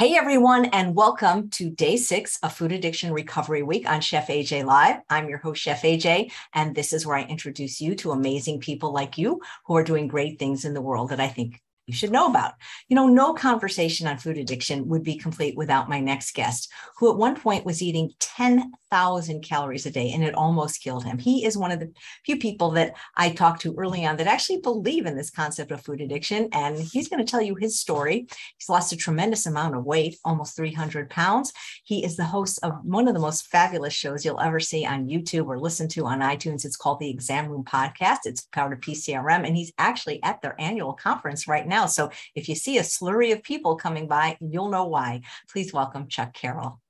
Hey everyone, and welcome to day six of Food Addiction Recovery Week on Chef AJ Live. I'm your host, Chef AJ, and this is where I introduce you to amazing people like you who are doing great things in the world that I think you should know about. You know, no conversation on food addiction would be complete without my next guest, who at one point was eating 10,000 calories a day and it almost killed him. He is one of the few people that I talked to early on that actually believe in this concept of food addiction. And he's going to tell you his story. He's lost a tremendous amount of weight, almost 300 pounds. He is the host of one of the most fabulous shows you'll ever see on YouTube or listen to on iTunes. It's called the Exam Room Podcast. It's part of PCRM, and he's actually at their annual conference right now So if you see a slurry of people coming by, you'll know why. Please welcome Chuck Carroll.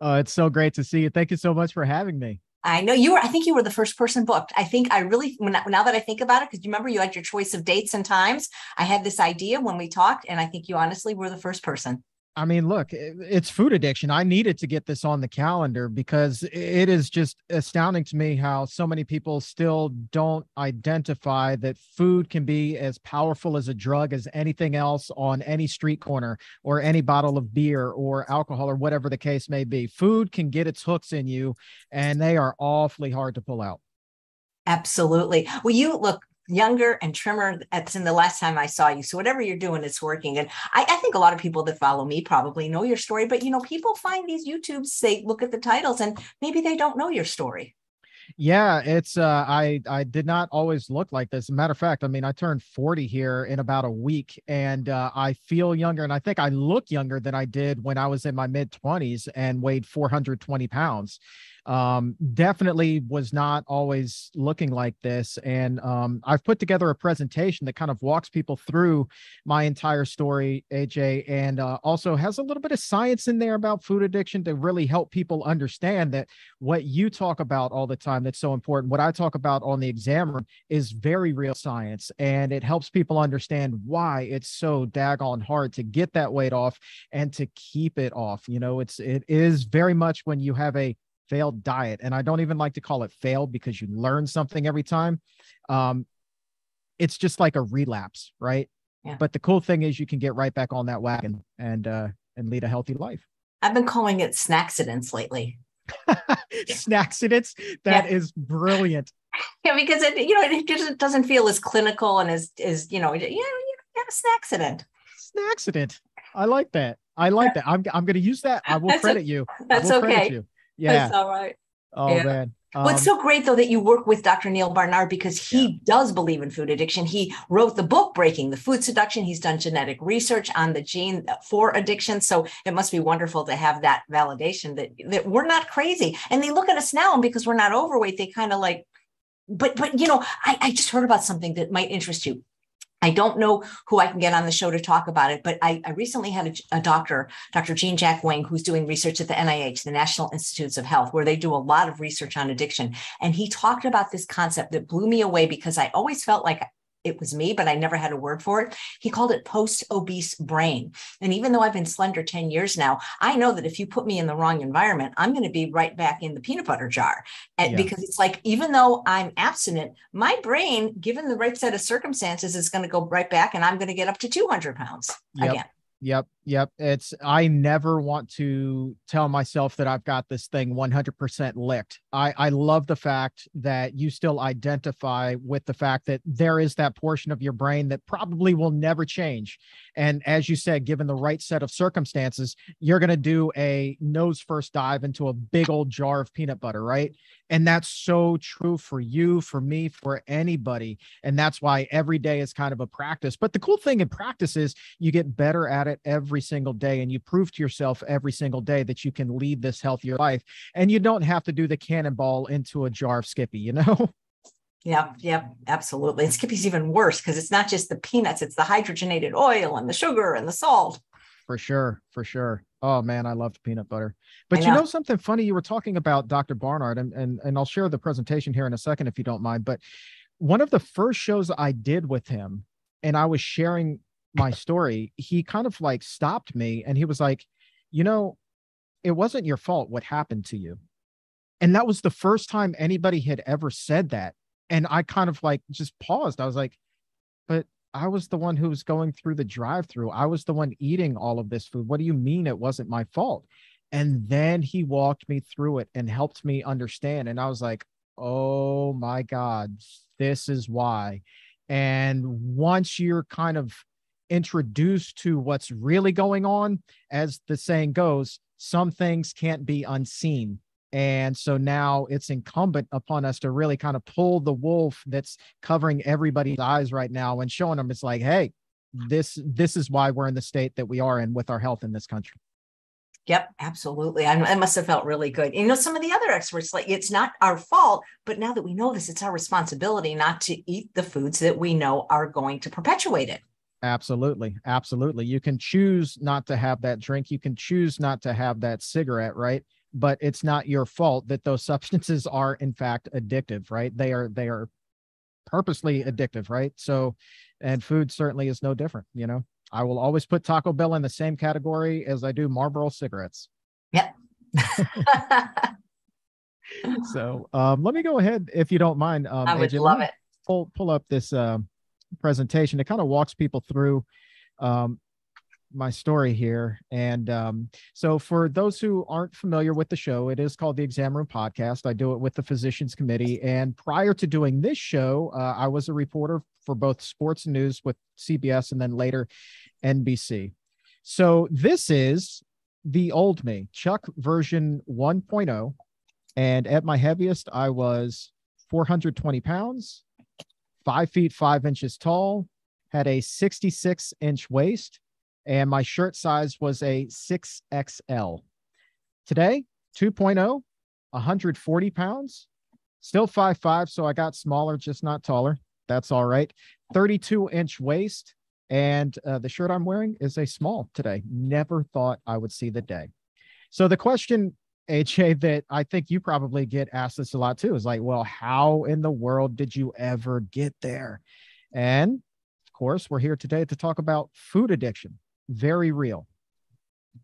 Oh, it's so great to see you. Thank you so much for having me. I know you were, I think you were the first person booked. I think I really, when, now that I think about it, because you remember you had your choice of dates and times, I had this idea when we talked, and I think you honestly were the first person. I mean, look, it's food addiction. I needed to get this on the calendar because it is just astounding to me how so many people still don't identify that food can be as powerful as a drug as anything else on any street corner or any bottle of beer or alcohol or whatever the case may be. Food can get its hooks in you, and they are awfully hard to pull out. Absolutely. Well, you look younger and trimmer than the last time I saw you. So whatever you're doing, it's working. And I, I, think a lot of people that follow me probably know your story, but you know, people find these YouTubes, they look at the titles and maybe they don't know your story. Yeah, it's uh I I did not always look like this. matter of fact, I mean, I turned 40 here in about a week and uh, I feel younger and I think I look younger than I did when I was in my mid 20s and weighed 420 pounds um, definitely was not always looking like this. And um, I've put together a presentation that kind of walks people through my entire story, AJ, and uh, also has a little bit of science in there about food addiction to really help people understand that what you talk about all the time that's so important, what I talk about on the exam room is very real science. And it helps people understand why it's so daggone hard to get that weight off and to keep it off. You know, it's it is very much when you have a failed diet. And I don't even like to call it failed because you learn something every time. Um, it's just like a relapse, right? Yeah. But the cool thing is you can get right back on that wagon and uh, and lead a healthy life. I've been calling it snackcidents lately. snackcidents. That yeah. is brilliant. Yeah, because it you know it just doesn't feel as clinical and as as you know yeah you have a snackcident. Snackcident. I like that. I like that. I'm I'm going to use that. I will that's credit a, you. That's okay. You. Yeah. That's all right. Oh yeah. man. Um, What's so great though that you work with Dr. Neal Barnard because he yeah. does believe in food addiction. He wrote the book Breaking the Food Seduction. He's done genetic research on the gene for addiction. So it must be wonderful to have that validation that, that we're not crazy. And they look at us now and because we're not overweight, they kind of like, but but you know, I, I just heard about something that might interest you. I don't know who I can get on the show to talk about it, but I, I recently had a, a, doctor, Dr. Gene-Jack Wang, who's doing research at the NIH, the National Institutes of Health, where they do a lot of research on addiction. And he talked about this concept that blew me away because I always felt like it was me, but I never had a word for it. He called it post obese brain. And even though I've been slender 10 years now, I know that if you put me in the wrong environment, I'm going to be right back in the peanut butter jar. And yeah. because it's like, even though I'm abstinent, my brain, given the right set of circumstances, is going to go right back and I'm going to get up to 200 pounds yep. again. Yep. Yep. It's, I never want to tell myself that I've got this thing 100% licked. I, I love the fact that you still identify with the fact that there is that portion of your brain that probably will never change. And as you said, given the right set of circumstances, you're going to do a nose first dive into a big old jar of peanut butter, right? And that's so true for you, for me, for anybody. And that's why every day is kind of a practice. But the cool thing in practice is you get better at it every single day and you prove to yourself every single day that you can lead this healthier life. And you don't have to do the cannonball into a jar of Skippy, you know? Yep, yep, absolutely. And Skippy's even worse because it's not just the peanuts, it's the hydrogenated oil and the sugar and the salt. For sure, for sure. Oh man, I loved peanut butter. But know. you know something funny? You were talking about Dr. Barnard, and, and and I'll share the presentation here in a second if you don't mind. But one of the first shows I did with him, and I was sharing my story, he kind of like stopped me and he was like, you know, it wasn't your fault what happened to you. And that was the first time anybody had ever said that and I kind of like just paused. I was like, but I was the one who was going through the drive through. I was the one eating all of this food. What do you mean it wasn't my fault? And then he walked me through it and helped me understand. And I was like, oh my God, this is why. And once you're kind of introduced to what's really going on, as the saying goes, some things can't be unseen. And so now it's incumbent upon us to really kind of pull the wolf that's covering everybody's eyes right now and showing them it's like, hey, this this is why we're in the state that we are in with our health in this country. Yep, absolutely. I, I must have felt really good. You know, some of the other experts like it's not our fault, but now that we know this, it's our responsibility not to eat the foods that we know are going to perpetuate it. Absolutely. Absolutely. You can choose not to have that drink. You can choose not to have that cigarette, right? But it's not your fault that those substances are in fact addictive, right? They are they are purposely addictive, right? So and food certainly is no different, you know. I will always put Taco Bell in the same category as I do Marlboro cigarettes. Yep. so um, let me go ahead, if you don't mind. Um, I would AJ, love it. Pull pull up this uh, presentation. It kind of walks people through um, my story here. And um, so, for those who aren't familiar with the show, it is called the Exam Room Podcast. I do it with the Physicians Committee. And prior to doing this show, uh, I was a reporter for both sports news with CBS and then later NBC. So, this is the old me, Chuck version 1.0. And at my heaviest, I was 420 pounds, five feet five inches tall, had a 66 inch waist, and my shirt size was a 6XL. Today, 2.0, 140 pounds, still 5'5, so I got smaller, just not taller. That's all right. 32 inch waist, and uh, the shirt I'm wearing is a small today. Never thought I would see the day. So the question, AJ, that I think you probably get asked this a lot too is like, well, how in the world did you ever get there? And of course, we're here today to talk about food addiction very real.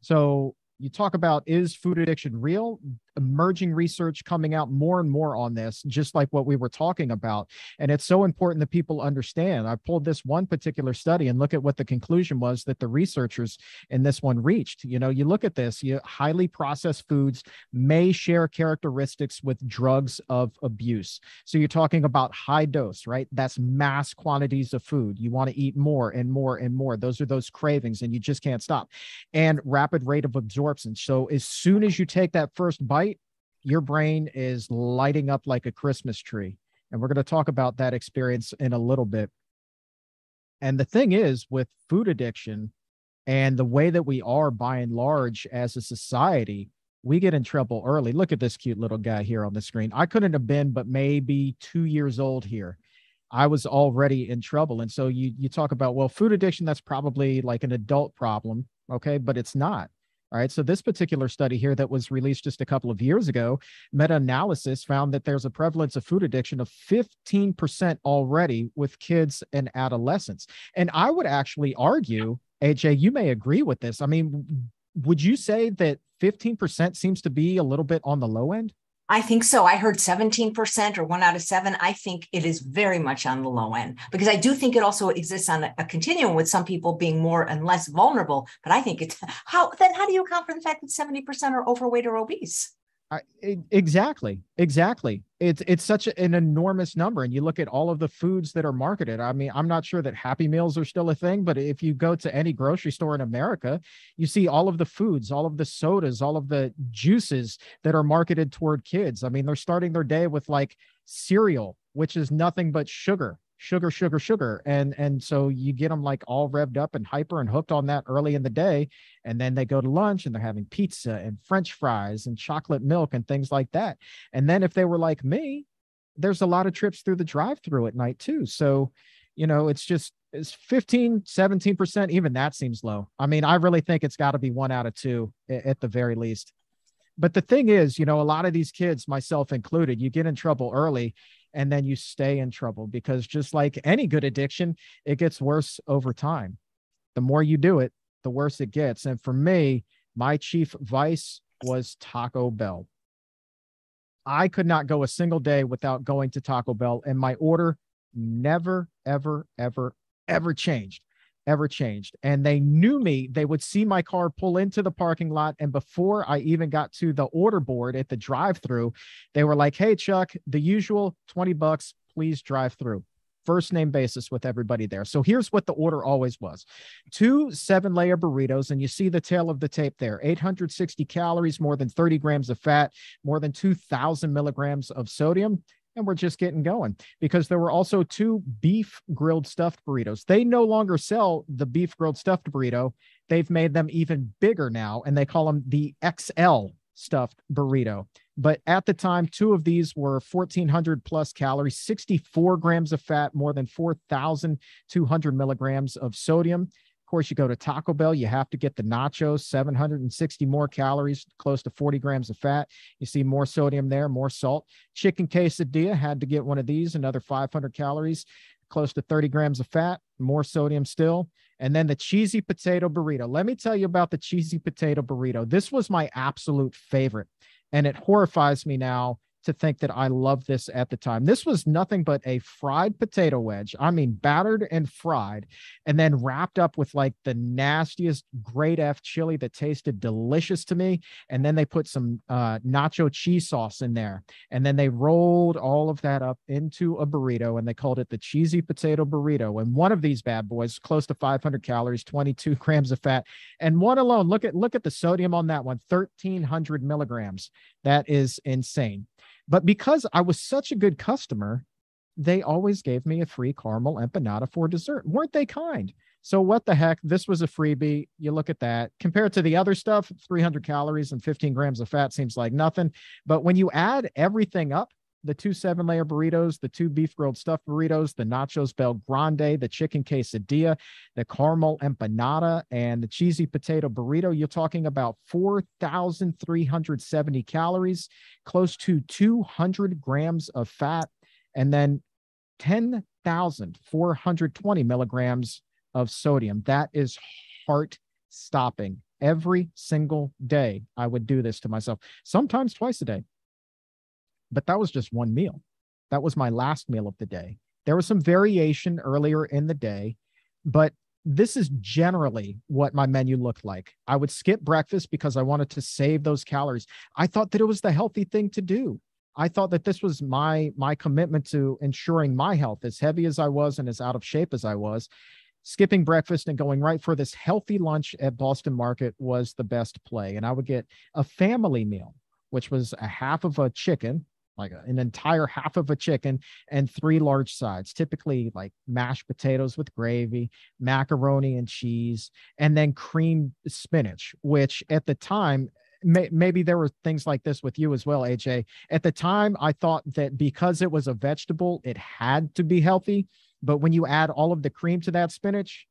So you talk about is food addiction real? Emerging research coming out more and more on this, just like what we were talking about. And it's so important that people understand. I pulled this one particular study and look at what the conclusion was that the researchers in this one reached. You know, you look at this, you highly processed foods may share characteristics with drugs of abuse. So you're talking about high dose, right? That's mass quantities of food. You want to eat more and more and more. Those are those cravings, and you just can't stop. And rapid rate of absorption. So as soon as you take that first bite, your brain is lighting up like a Christmas tree. And we're going to talk about that experience in a little bit. And the thing is, with food addiction and the way that we are by and large as a society, we get in trouble early. Look at this cute little guy here on the screen. I couldn't have been but maybe two years old here. I was already in trouble. And so you you talk about, well, food addiction, that's probably like an adult problem. Okay. But it's not. All right. So this particular study here that was released just a couple of years ago, meta-analysis found that there's a prevalence of food addiction of 15% already with kids and adolescents. And I would actually argue, AJ, you may agree with this. I mean, would you say that 15% seems to be a little bit on the low end? I think so. I heard 17% or one out of seven. I think it is very much on the low end because I do think it also exists on a, a, continuum with some people being more and less vulnerable. But I think it's how then how do you account for the fact that 70% are overweight or obese? I, exactly, exactly. It's it's such an enormous number, and you look at all of the foods that are marketed. I mean, I'm not sure that Happy Meals are still a thing, but if you go to any grocery store in America, you see all of the foods, all of the sodas, all of the juices that are marketed toward kids. I mean, they're starting their day with like cereal, which is nothing but sugar sugar, sugar, sugar. And and so you get them like all revved up and hyper and hooked on that early in the day. And then they go to lunch and they're having pizza and French fries and chocolate milk and things like that. And then if they were like me, there's a lot of trips through the drive-through at night too. So, you know, it's just it's 15, 17%. Even that seems low. I mean, I really think it's got to be one out of two at the very least but the thing is, you know, a lot of these kids, myself included, you get in trouble early and then you stay in trouble because just like any good addiction, it gets worse over time. The more you do it, the worse it gets. And for me, my chief vice was Taco Bell. I could not go a single day without going to Taco Bell, and my order never, ever, ever ever changed ever changed. And they knew me. They would see my car pull into the parking lot. And before I even got to the order board at the drive through, they were like, Hey, Chuck, the usual 20 bucks, please drive through. First name basis with everybody there. So here's what the order always was two seven layer burritos. And you see the tail of the tape there 860 calories, more than 30 grams of fat, more than 2,000 milligrams of sodium and we're just getting going because there were also two beef grilled stuffed burritos. They no longer sell the beef grilled stuffed burrito. They've made them even bigger now and they call them the XL stuffed burrito. But at the time, two of these were 1400 plus calories, 64 grams of fat, more than 4,200 milligrams of sodium course, you go to Taco Bell, you have to get the nachos, 760 more calories, close to 40 grams of fat. You see more sodium there, more salt. Chicken quesadilla had to get one of these, another 500 calories, close to 30 grams of fat, more sodium still. And then the cheesy potato burrito. Let me tell you about the cheesy potato burrito. This was my absolute favorite. And it horrifies me now to think that I loved this at the time. This was nothing but a fried potato wedge. I mean, battered and fried, and then wrapped up with like the nastiest grade F chili that tasted delicious to me. And then they put some uh, nacho cheese sauce in there. And then they rolled all of that up into a burrito and they called it the cheesy potato burrito. And one of these bad boys, close to 500 calories, 22 grams of fat. And one alone, look at look at the sodium on that one, 1300 milligrams. That is insane. But because I was such a good customer, they always gave me a free caramel empanada for dessert. Weren't they kind? So what the heck? This was a freebie. You look at that compared to the other stuff, 300 calories and 15 grams of fat seems like nothing. But when you add everything up, the two seven layer burritos, the two beef grilled stuffed burritos, the nachos bel grande, the chicken quesadilla, the caramel empanada, and the cheesy potato burrito. You're talking about 4,370 calories, close to 200 grams of fat, and then 10,420 milligrams of sodium. That is heart stopping. Every single day, I would do this to myself, sometimes twice a day but that was just one meal. That was my last meal of the day. There was some variation earlier in the day, but this is generally what my menu looked like. I would skip breakfast because I wanted to save those calories. I thought that it was the healthy thing to do. I thought that this was my my commitment to ensuring my health as heavy as I was and as out of shape as I was. Skipping breakfast and going right for this healthy lunch at Boston Market was the best play. And I would get a family meal, which was a half of a chicken, like an entire half of a chicken and three large sides, typically like mashed potatoes with gravy, macaroni and cheese, and then cream spinach, which at the time, may, maybe there were things like this with you as well, AJ. At the time, I thought that because it was a vegetable, it had to be healthy. But when you add all of the cream to that spinach,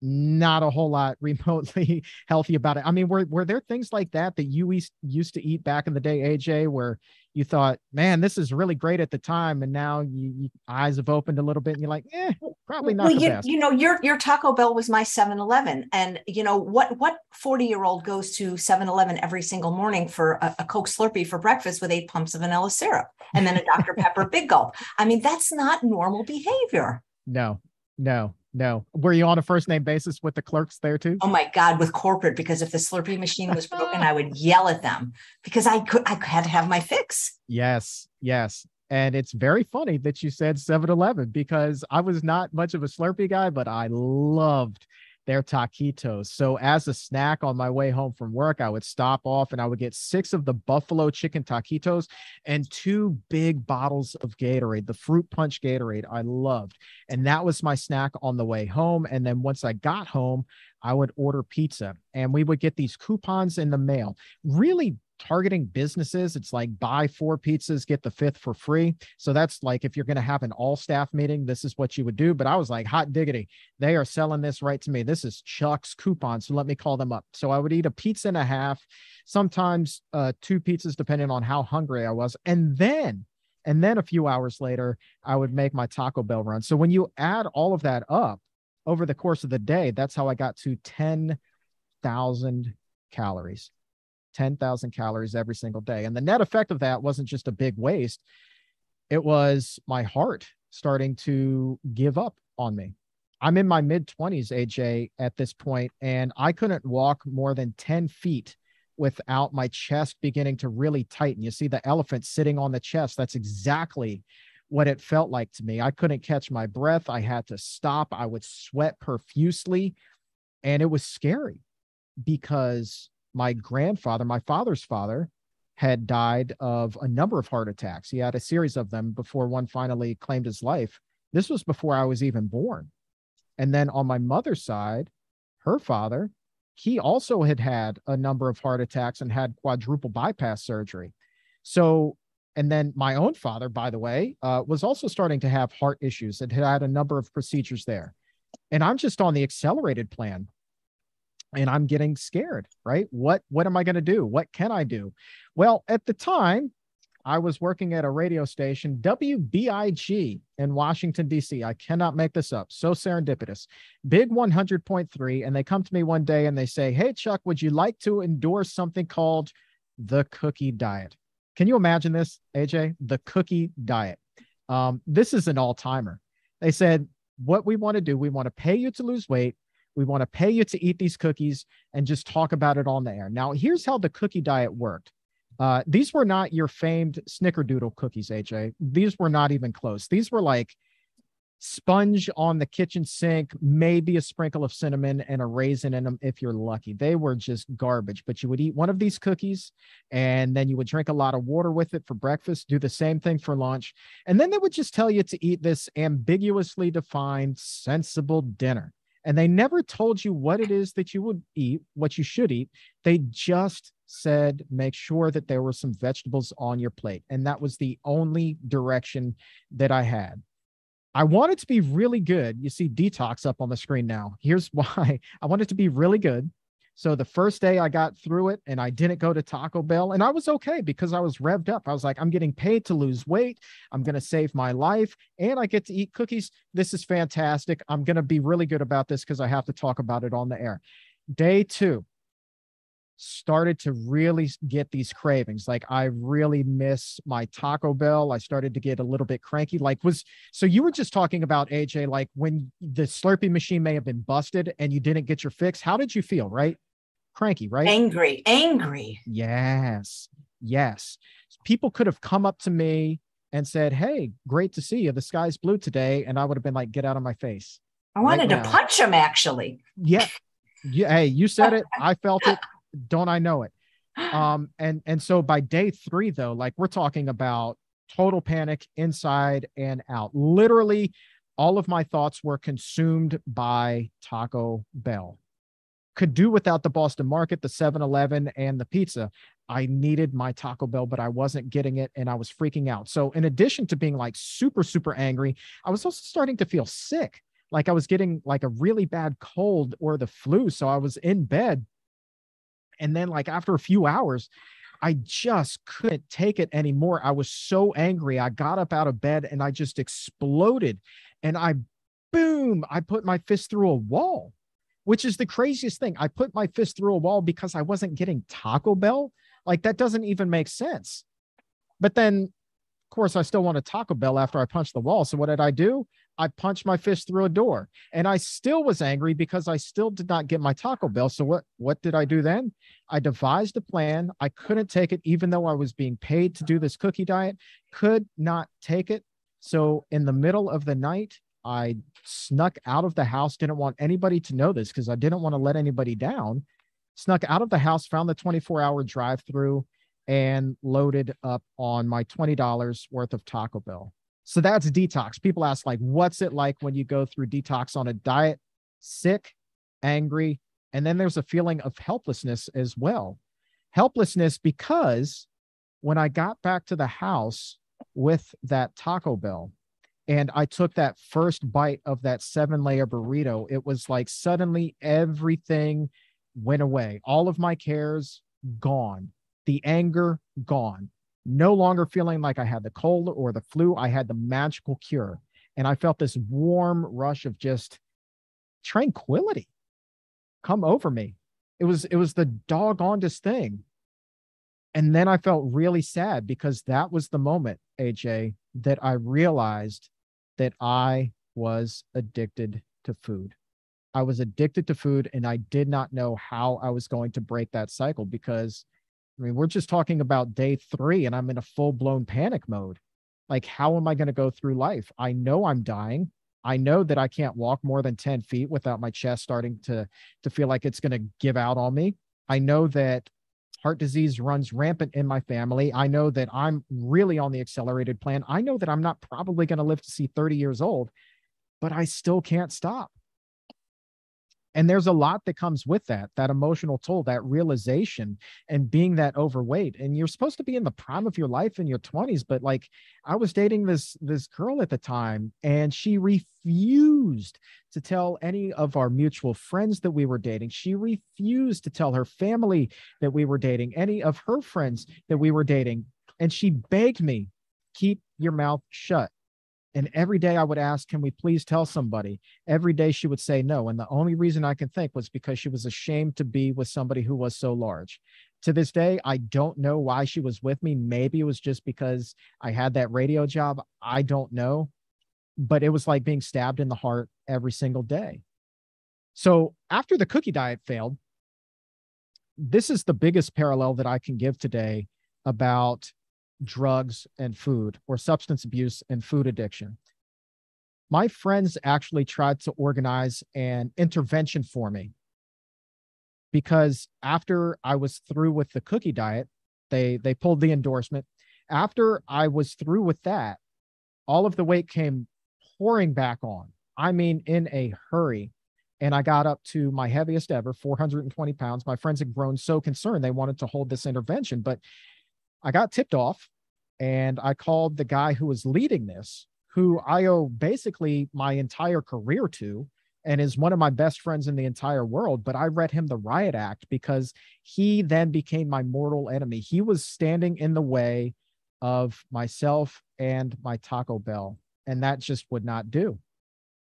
not a whole lot remotely healthy about it. I mean, were were there things like that that you used to eat back in the day, AJ, where you thought, man, this is really great at the time, and now you, you eyes have opened a little bit, and you're like, eh, probably not. Well, you, best. you know, your your Taco Bell was my 7-Eleven, and you know what what forty year old goes to 7-Eleven every single morning for a, a Coke Slurpee for breakfast with eight pumps of vanilla syrup, and then a Dr Pepper Big Gulp. I mean, that's not normal behavior. No, no, no. Were you on a first name basis with the clerks there too? Oh my God, with corporate, because if the Slurpee machine was broken, I would yell at them because I could I had to have my fix. Yes, yes. And it's very funny that you said 7-Eleven because I was not much of a Slurpee guy, but I loved their taquitos. So as a snack on my way home from work, I would stop off and I would get six of the buffalo chicken taquitos and two big bottles of Gatorade, the fruit punch Gatorade I loved. And that was my snack on the way home. And then once I got home, I would order pizza and we would get these coupons in the mail. Really targeting businesses. It's like buy four pizzas, get the fifth for free. So that's like if you're going to have an all staff meeting, this is what you would do. But I was like, hot diggity, they are selling this right to me. This is Chuck's coupon. So let me call them up. So I would eat a pizza and a half, sometimes uh, two pizzas, depending on how hungry I was. And then and then a few hours later, I would make my Taco Bell run. So when you add all of that up over the course of the day, that's how I got to 10,000 calories. 10,000 calories every single day. And the net effect of that wasn't just a big waist, it was my heart starting to give up on me. I'm in my mid 20s, AJ, at this point, and I couldn't walk more than 10 feet without my chest beginning to really tighten. You see the elephant sitting on the chest. That's exactly what it felt like to me. I couldn't catch my breath. I had to stop. I would sweat profusely. And it was scary because my grandfather, my father's father, had died of a number of heart attacks. He had a series of them before one finally claimed his life. This was before I was even born. And then on my mother's side, her father, he also had had a number of heart attacks and had quadruple bypass surgery. So, and then my own father, by the way, uh, was also starting to have heart issues and had had a number of procedures there. And I'm just on the accelerated plan and I'm getting scared, right? What what am I going to do? What can I do? Well, at the time, I was working at a radio station, WBIG in Washington, D.C. I cannot make this up. So serendipitous. Big 100.3. And they come to me one day and they say, Hey, Chuck, would you like to endorse something called the cookie diet? Can you imagine this, AJ? The cookie diet. Um, this is an all timer. They said, What we want to do, we want to pay you to lose weight. We want to pay you to eat these cookies and just talk about it on the air. Now, here's how the cookie diet worked uh, these were not your famed snickerdoodle cookies, AJ. These were not even close. These were like sponge on the kitchen sink, maybe a sprinkle of cinnamon and a raisin in them if you're lucky. They were just garbage, but you would eat one of these cookies and then you would drink a lot of water with it for breakfast, do the same thing for lunch. And then they would just tell you to eat this ambiguously defined, sensible dinner. And they never told you what it is that you would eat, what you should eat. They just said make sure that there were some vegetables on your plate. And that was the only direction that I had. I wanted to be really good. You see detox up on the screen now. Here's why I wanted to be really good. So the first day I got through it and I didn't go to Taco Bell and I was okay because I was revved up. I was like, I'm getting paid to lose weight. I'm going to save my life and I get to eat cookies. This is fantastic. I'm going to be really good about this because I have to talk about it on the air. Day two, started to really get these cravings. Like I really miss my Taco Bell. I started to get a little bit cranky. Like was so you were just talking about AJ like when the Slurpee machine may have been busted and you didn't get your fix. How did you feel, right? Cranky, right? Angry, angry. Yes. Yes. People could have come up to me and said, "Hey, great to see you. The sky's blue today." And I would have been like, "Get out of my face." I wanted right to punch him actually. Yeah. Yeah, hey, you said it. I felt it don't I know it? Um, and and so by day three, though, like we're talking about total panic inside and out. Literally, all of my thoughts were consumed by Taco Bell. Could do without the Boston Market, the 7 Eleven, and the pizza. I needed my Taco Bell, but I wasn't getting it and I was freaking out. So, in addition to being like super, super angry, I was also starting to feel sick. Like I was getting like a really bad cold or the flu. So, I was in bed and then, like, after a few hours, I just couldn't take it anymore. I was so angry. I got up out of bed and I just exploded. And I, boom, I put my fist through a wall, which is the craziest thing. I put my fist through a wall because I wasn't getting Taco Bell. Like, that doesn't even make sense. But then of course, I still want a Taco Bell after I punched the wall. So what did I do? I punched my fist through a door, and I still was angry because I still did not get my Taco Bell. So what? What did I do then? I devised a plan. I couldn't take it, even though I was being paid to do this cookie diet. Could not take it. So in the middle of the night, I snuck out of the house. Didn't want anybody to know this because I didn't want to let anybody down. Snuck out of the house, found the 24 hour drive through and loaded up on my $20 worth of Taco Bell. So that's detox. People ask, like, what's it like when you go through detox on a diet? Sick, angry, and then there's a feeling of helplessness as well. Helplessness because when I got back to the house with that Taco Bell and I took that first bite of that seven layer burrito, it was like suddenly everything went away. All of my cares gone the anger gone. No longer feeling like I had the cold or the flu. I had the magical cure. And I felt this warm rush of just tranquility come over me. It was it was the doggonedest thing. And then I felt really sad because that was the moment, AJ, that I realized that I was addicted to food. I was addicted to food and I did not know how I was going to break that cycle because I mean, we're just talking about day three and I'm in a full blown panic mode. Like, how am I going to go through life? I know I'm dying. I know that I can't walk more than 10 feet without my chest starting to, to feel like it's going to give out on me. I know that heart disease runs rampant in my family. I know that I'm really on the accelerated plan. I know that I'm not probably going to live to see 30 years old, but I still can't stop and there's a lot that comes with that that emotional toll that realization and being that overweight. And you're supposed to be in the prime of your life in your 20s but like i was dating this this girl at the time and she refused to tell any of our mutual friends that we were dating. She refused to tell her family that we were dating any of her friends that we were dating. And she begged me keep your mouth shut and every day I would ask, Can we please tell somebody? Every day she would say no. And the only reason I can think was because she was ashamed to be with somebody who was so large. To this day, I don't know why she was with me. Maybe it was just because I had that radio job. I don't know. But it was like being stabbed in the heart every single day. So after the cookie diet failed, this is the biggest parallel that I can give today about drugs and food or substance abuse and food addiction. My friends actually tried to organize an intervention for me because after I was through with the cookie diet, they they pulled the endorsement. After I was through with that, all of the weight came pouring back on. I mean, in a hurry. And I got up to my heaviest ever, 420 pounds. My friends had grown so concerned they wanted to hold this intervention, but I got tipped off and I called the guy who was leading this, who I owe basically my entire career to and is one of my best friends in the entire world. But I read him the riot act because he then became my mortal enemy. He was standing in the way of myself and my Taco Bell. And that just would not do.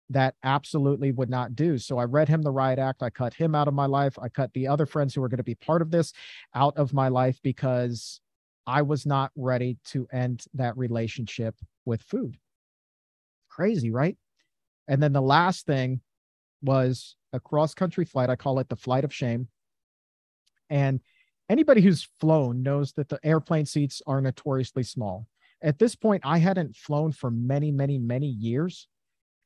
That absolutely would not do. So I read him the riot act. I cut him out of my life. I cut the other friends who were going to be part of this out of my life because I was not ready to end that relationship with food. Crazy, right? And then the last thing was a cross country flight. I call it the flight of shame. And anybody who's flown knows that the airplane seats are notoriously small. At this point, I hadn't flown for many, many, many years.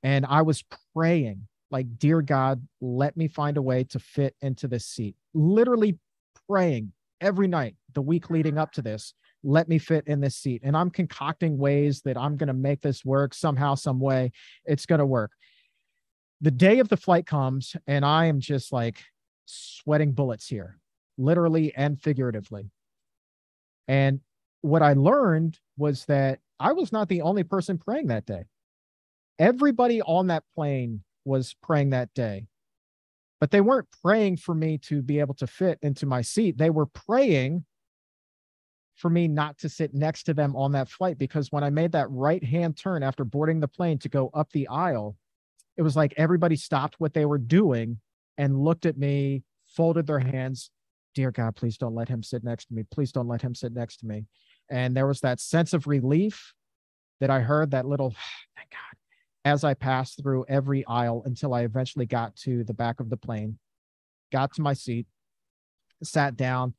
And I was praying, like, Dear God, let me find a way to fit into this seat. Literally praying, every night the week leading up to this let me fit in this seat. And i'm concocting ways that i'm going to make this work somehow some way. It's going to work. The day of the flight comes and i am just like sweating bullets here literally and figuratively. And what i learned was that i was not the only person praying that day. Everybody on that plane was praying that day but they weren't praying for me to be able to fit into my seat. They were praying for me not to sit next to them on that flight because when I made that right hand turn after boarding the plane to go up the aisle, it was like everybody stopped what they were doing and looked at me, folded their hands. Dear God, please don't let him sit next to me. Please don't let him sit next to me. And there was that sense of relief that I heard that little, thank God, as I passed through every aisle until I eventually got to the back of the plane, got to my seat, sat down,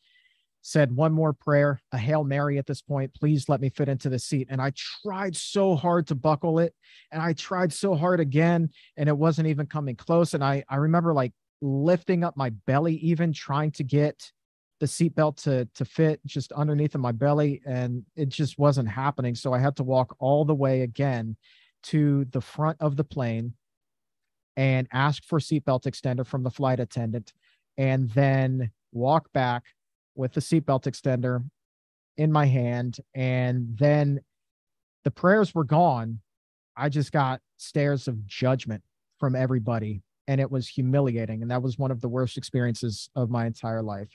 said one more prayer, a Hail Mary at this point. Please let me fit into the seat. And I tried so hard to buckle it. And I tried so hard again, and it wasn't even coming close. And I, I remember like lifting up my belly, even trying to get the seatbelt to to fit just underneath of my belly, and it just wasn't happening. So I had to walk all the way again to the front of the plane and ask for seatbelt extender from the flight attendant and then walk back with the seatbelt extender in my hand. And then the prayers were gone. I just got stares of judgment from everybody and it was humiliating. And that was one of the worst experiences of my entire life.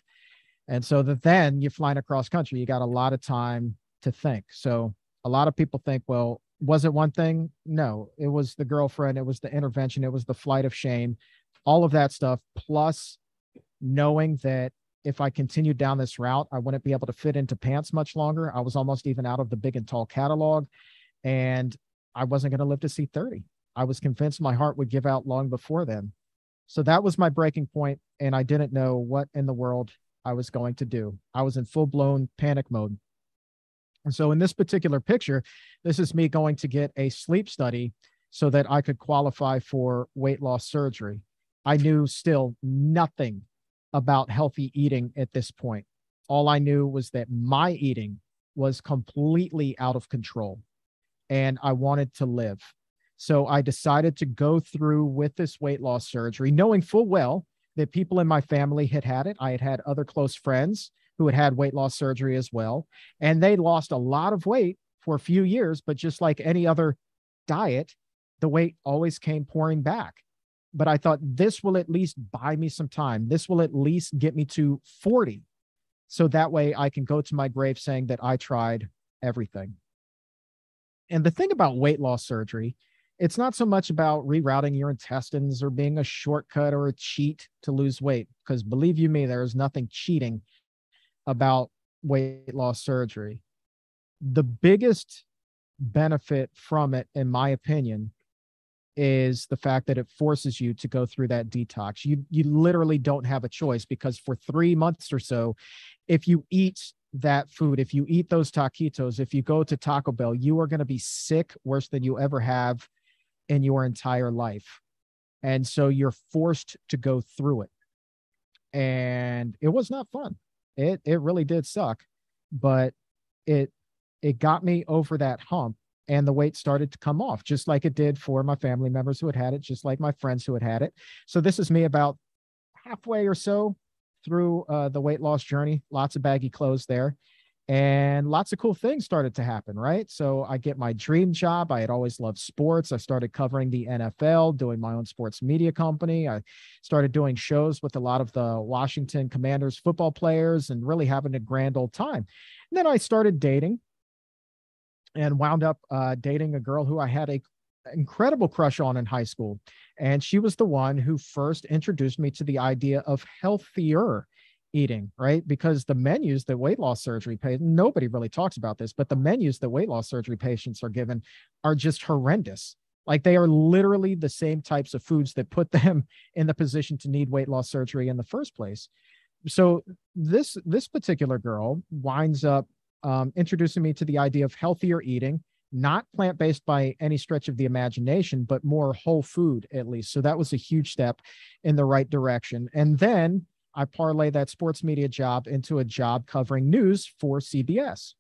And so that then you're flying across country you got a lot of time to think. So a lot of people think well was it one thing? No, it was the girlfriend, it was the intervention, it was the flight of shame, all of that stuff, plus knowing that if I continued down this route, I wouldn't be able to fit into pants much longer. I was almost even out of the big and tall catalog, and I wasn't going to live to see 30. I was convinced my heart would give out long before then. So that was my breaking point, and I didn't know what in the world I was going to do. I was in full blown panic mode. And so in this particular picture, this is me going to get a sleep study so that I could qualify for weight loss surgery. I knew still nothing about healthy eating at this point. All I knew was that my eating was completely out of control and I wanted to live. So I decided to go through with this weight loss surgery, knowing full well that people in my family had had it. I had had other close friends who had had weight loss surgery as well. And they lost a lot of weight for a few years, but just like any other diet, the weight always came pouring back. But I thought this will at least buy me some time. This will at least get me to 40. So that way I can go to my grave saying that I tried everything. And the thing about weight loss surgery, it's not so much about rerouting your intestines or being a shortcut or a cheat to lose weight. Because believe you me, there is nothing cheating about weight loss surgery. The biggest benefit from it, in my opinion, is the fact that it forces you to go through that detox. You you literally don't have a choice because for 3 months or so if you eat that food, if you eat those taquitos, if you go to Taco Bell, you are going to be sick worse than you ever have in your entire life. And so you're forced to go through it. And it was not fun. It it really did suck, but it it got me over that hump and the weight started to come off just like it did for my family members who had had it just like my friends who had had it. So this is me about halfway or so through uh, the weight loss journey. Lots of baggy clothes there and lots of cool things started to happen right? So i get my dream job. I had always loved sports. I started covering the nfl doing my own sports media company. I started doing shows with a lot of the washington commanders football players and really having a grand old time. And then i started dating and wound up uh, dating a girl who I had a incredible crush on in high school. And she was the one who first introduced me to the idea of healthier eating, right? Because the menus that weight loss surgery patients, nobody really talks about this, but the menus that weight loss surgery patients are given are just horrendous. Like they are literally the same types of foods that put them in the position to need weight loss surgery in the first place. So this this particular girl winds up um, introducing me to the idea of healthier eating, not plant based by any stretch of the imagination, but more whole food at least. So that was a huge step in the right direction. And then I parlay that sports media job into a job covering news for CBS.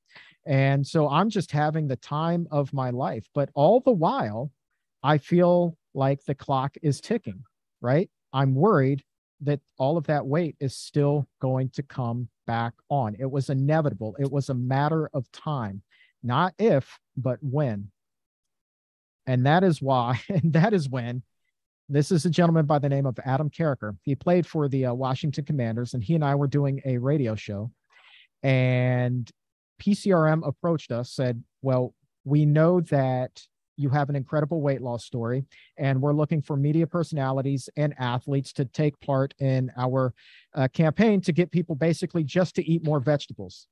And so I'm just having the time of my life. But all the while, I feel like the clock is ticking, right? I'm worried that all of that weight is still going to come back on. It was inevitable. It was a matter of time, not if, but when. And that is why, and that is when this is a gentleman by the name of Adam Carriker. He played for the uh, Washington Commanders, and he and I were doing a radio show. And PCRM approached us, said, Well, we know that you have an incredible weight loss story, and we're looking for media personalities and athletes to take part in our uh, campaign to get people basically just to eat more vegetables.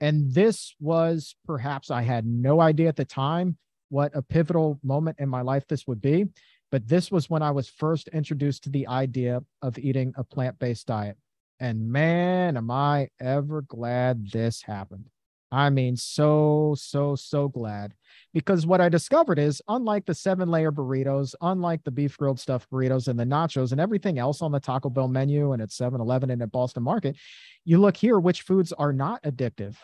And this was perhaps I had no idea at the time what a pivotal moment in my life this would be. But this was when I was first introduced to the idea of eating a plant based diet. And man, am I ever glad this happened. I mean, so, so, so glad. Because what I discovered is unlike the seven layer burritos, unlike the beef grilled stuffed burritos and the nachos and everything else on the Taco Bell menu and at 7 Eleven and at Boston Market, you look here, which foods are not addictive?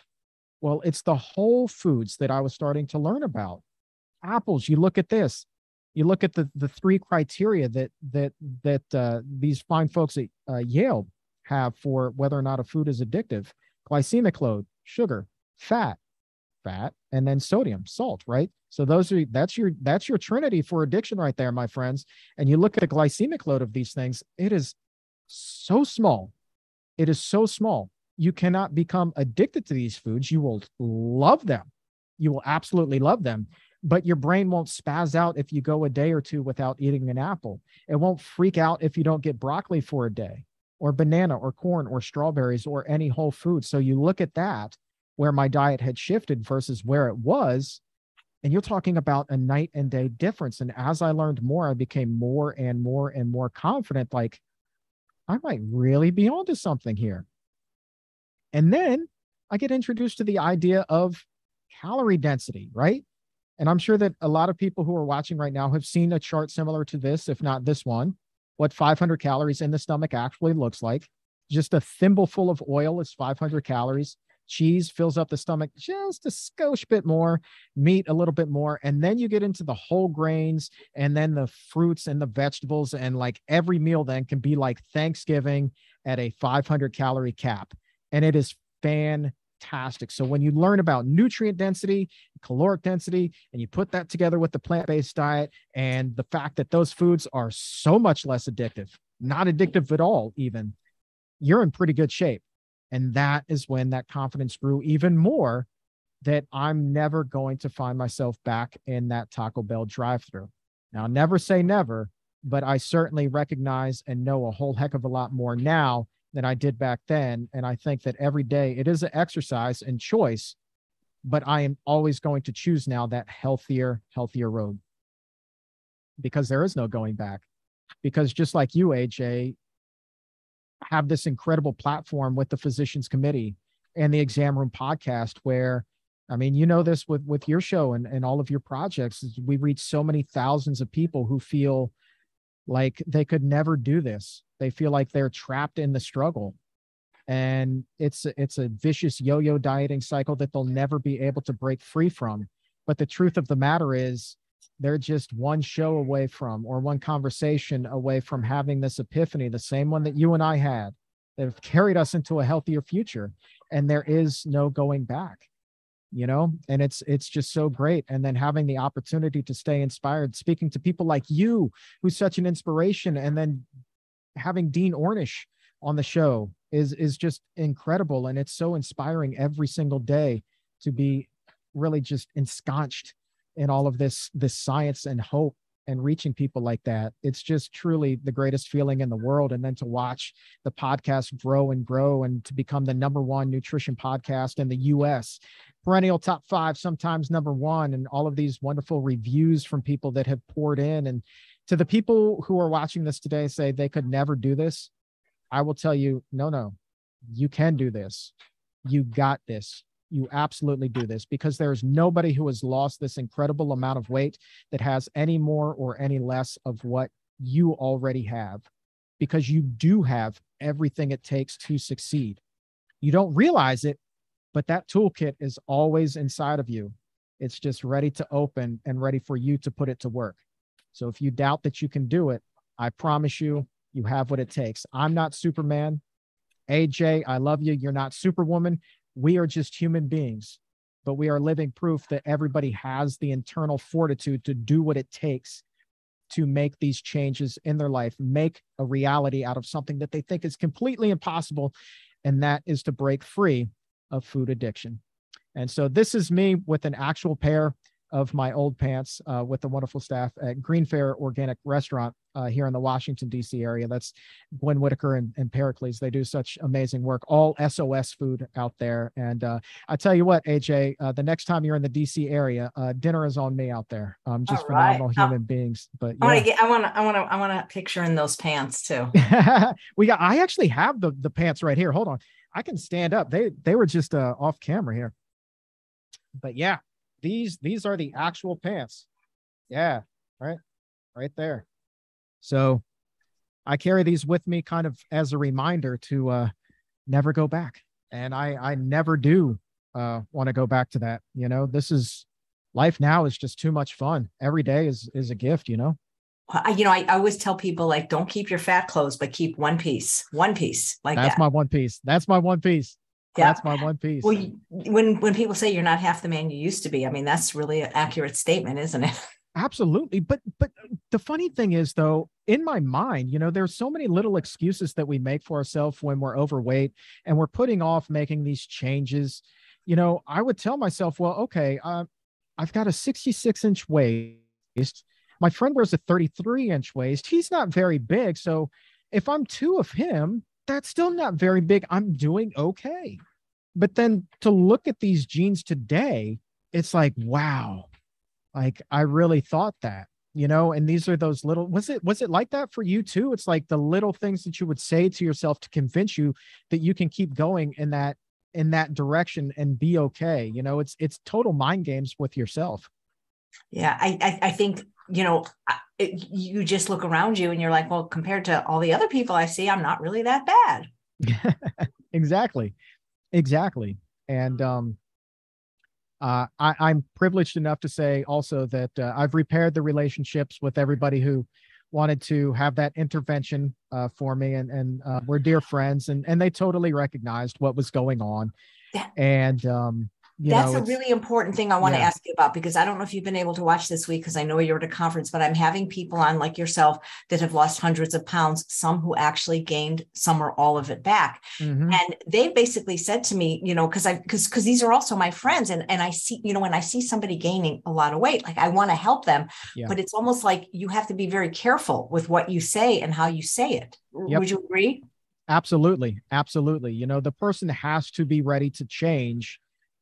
Well, it's the whole foods that I was starting to learn about. Apples, you look at this. You look at the, the three criteria that that that uh, these fine folks at uh, Yale have for whether or not a food is addictive: glycemic load, sugar, fat, fat, and then sodium, salt, right? So those are that's your that's your trinity for addiction right there, my friends. And you look at the glycemic load of these things, it is so small. It is so small. You cannot become addicted to these foods. You will love them. You will absolutely love them, but your brain won't spaz out if you go a day or two without eating an apple. It won't freak out if you don't get broccoli for a day or banana or corn or strawberries or any whole food. So you look at that where my diet had shifted versus where it was, And you're talking about a night and day difference. And as I learned more, I became more and more and more confident like, I might really be onto something here. And then I get introduced to the idea of calorie density, right? And I'm sure that a lot of people who are watching right now have seen a chart similar to this, if not this one, what 500 calories in the stomach actually looks like. Just a thimbleful of oil is 500 calories. Cheese fills up the stomach just a skosh bit more, meat a little bit more. And then you get into the whole grains and then the fruits and the vegetables. And like every meal then can be like Thanksgiving at a 500 calorie cap. And it is fantastic. So when you learn about nutrient density, caloric density, and you put that together with the plant-based diet and the fact that those foods are so much less addictive, not addictive at all, even, you're in pretty good shape. And that is when that confidence grew even more that I'm never going to find myself back in that Taco Bell drive through. Now, never say never, but I certainly recognize and know a whole heck of a lot more now than I did back then. And I think that every day it is an exercise and choice, but I am always going to choose now that healthier, healthier road because there is no going back. Because just like you, AJ, have this incredible platform with the physicians committee and the exam room podcast where i mean you know this with with your show and, and all of your projects we reach so many thousands of people who feel like they could never do this. They feel like they're trapped in the struggle. And it's it's a vicious yo-yo dieting cycle that they'll never be able to break free from. But the truth of the matter is they're just one show away from or one conversation away from having this epiphany the same one that you and i had. That have carried us into a healthier future and there is no going back you know and it's it's just so great. And then having the opportunity to stay inspired speaking to people like you who's such an inspiration and then having dean ornish on the show is is just incredible. And it's so inspiring every single day to be really just ensconced in all of this this science and hope and reaching people like that it's just truly the greatest feeling in the world. And then to watch the podcast grow and grow and to become the number one nutrition podcast in the us perennial top five sometimes number one and all of these wonderful reviews from people that have poured in. And to the people who are watching this today say they could never do this i will tell you no no you can do this. You got this you absolutely do this because there's nobody who has lost this incredible amount of weight that has any more or any less of what you already have because you do have everything it takes to succeed. You don't realize it, but that toolkit is always inside of you. It's just ready to open and ready for you to put it to work. So if you doubt that you can do it, I promise you, you have what it takes. I'm not Superman. AJ, I love you. You're not Superwoman we are just human beings, but we are living proof that everybody has the internal fortitude to do what it takes to make these changes in their life, make a reality out of something that they think is completely impossible. And that is to break free of food addiction. And so this is me with an actual pair of my old pants uh, with the wonderful staff at Greenfare Organic Restaurant uh, here in the Washington, D.C. area. That's Gwen Whitaker and, and Pericles. They do such amazing work, all SOS food out there. And uh, I tell you what, AJ, uh, the next time you're in the D.C. area, uh, dinner is on me out there. Um, just all phenomenal right. human beings. But yeah. I want to get, I want to, I want to, I want to picture in those pants too. we got, I actually have the, the pants right here. Hold on. I can stand up. They, they were just uh, off camera here. But yeah, these these are the actual pants. Yeah, right, right there. So I carry these with me kind of as a reminder to uh, never go back. And I I never do uh, want to go back to that. You know, this is life now is just too much fun. Every day is is a gift. You know. I, you know, I, I, always tell people like, don't keep your fat clothes, but keep one piece, one piece like That's that. my one piece. That's my one piece. Yeah. That's my one piece. Well, when when people say you're not half the man you used to be, I mean that's really an accurate statement, isn't it? Absolutely. But but the funny thing is though, in my mind, you know, there's so many little excuses that we make for ourselves when we're overweight and we're putting off making these changes. You know, I would tell myself, well, okay, uh, I've got a 66 inch waist. My friend wears a 33 inch waist. He's not very big. So if I'm two of him, that's still not very big. I'm doing okay. But then to look at these jeans today, it's like, wow, like I really thought that, you know, and these are those little was it was it like that for you too? It's like the little things that you would say to yourself to convince you that you can keep going in that in that direction and be okay. You know, it's it's total mind games with yourself. Yeah, I I, I think you know it, you just look around you and you're like, well, compared to all the other people I see, I'm not really that bad. exactly, exactly, and um, uh, I, am privileged enough to say also that uh, I've repaired the relationships with everybody who wanted to have that intervention uh, for me, and and uh, we're dear friends, and and they totally recognized what was going on, and um, that's know, a really important thing I want yeah. to ask you about because I don't know if you've been able to watch this week because I know you're at a conference, but I'm having people on like yourself that have lost hundreds of pounds, some who actually gained some or all of it back. Mm-hmm. And they basically said to me, you know, because I because because these are also my friends, and and I see, you know, when I see somebody gaining a lot of weight, like I want to help them, yeah. but it's almost like you have to be very careful with what you say and how you say it. Yep. Would you agree? Absolutely, absolutely. You know, the person has to be ready to change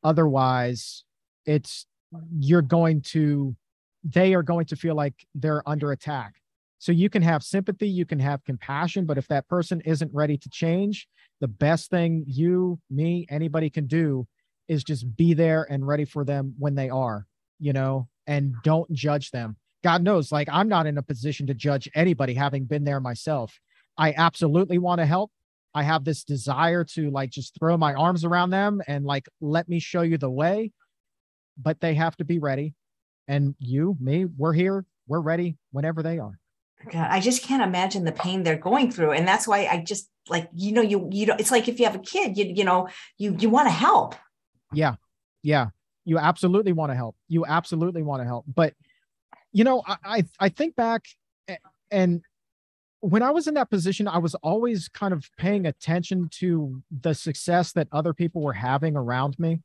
Otherwise, it's you're going to they are going to feel like they're under attack. So you can have sympathy, you can have compassion, but if that person isn't ready to change, the best thing you, me, anybody can do is just be there and ready for them when they are, you know, and don't judge them. God knows, like I'm not in a position to judge anybody having been there myself. I absolutely want to help. I have this desire to like just throw my arms around them and like let me show you the way. But they have to be ready. And you, me, we're here. We're ready whenever they are. God, I just can't imagine the pain they're going through. And that's why I just like, you know, you you know, it's like if you have a kid, you you know, you you want to help. Yeah. Yeah. You absolutely want to help. You absolutely want to help. But you know, I I, I think back and when I was in that position, I was always kind of paying attention to the success that other people were having around me.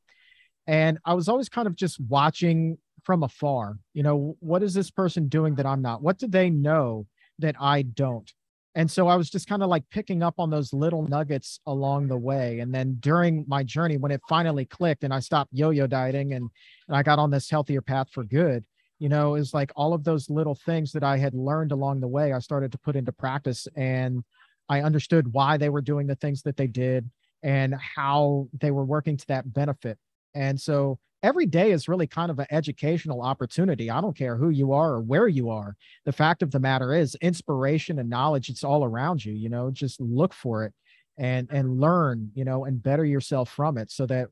And I was always kind of just watching from afar. You know, what is this person doing that I'm not? What do they know that I don't? And so I was just kind of like picking up on those little nuggets along the way. And then during my journey, when it finally clicked and I stopped yo yo dieting and, and I got on this healthier path for good, you know is like all of those little things that i had learned along the way i started to put into practice and i understood why they were doing the things that they did and how they were working to that benefit. And so every day is really kind of an educational opportunity. I don't care who you are or where you are. The fact of the matter is inspiration and knowledge it's all around you you know? Just look for it and and learn you know and better yourself from it so that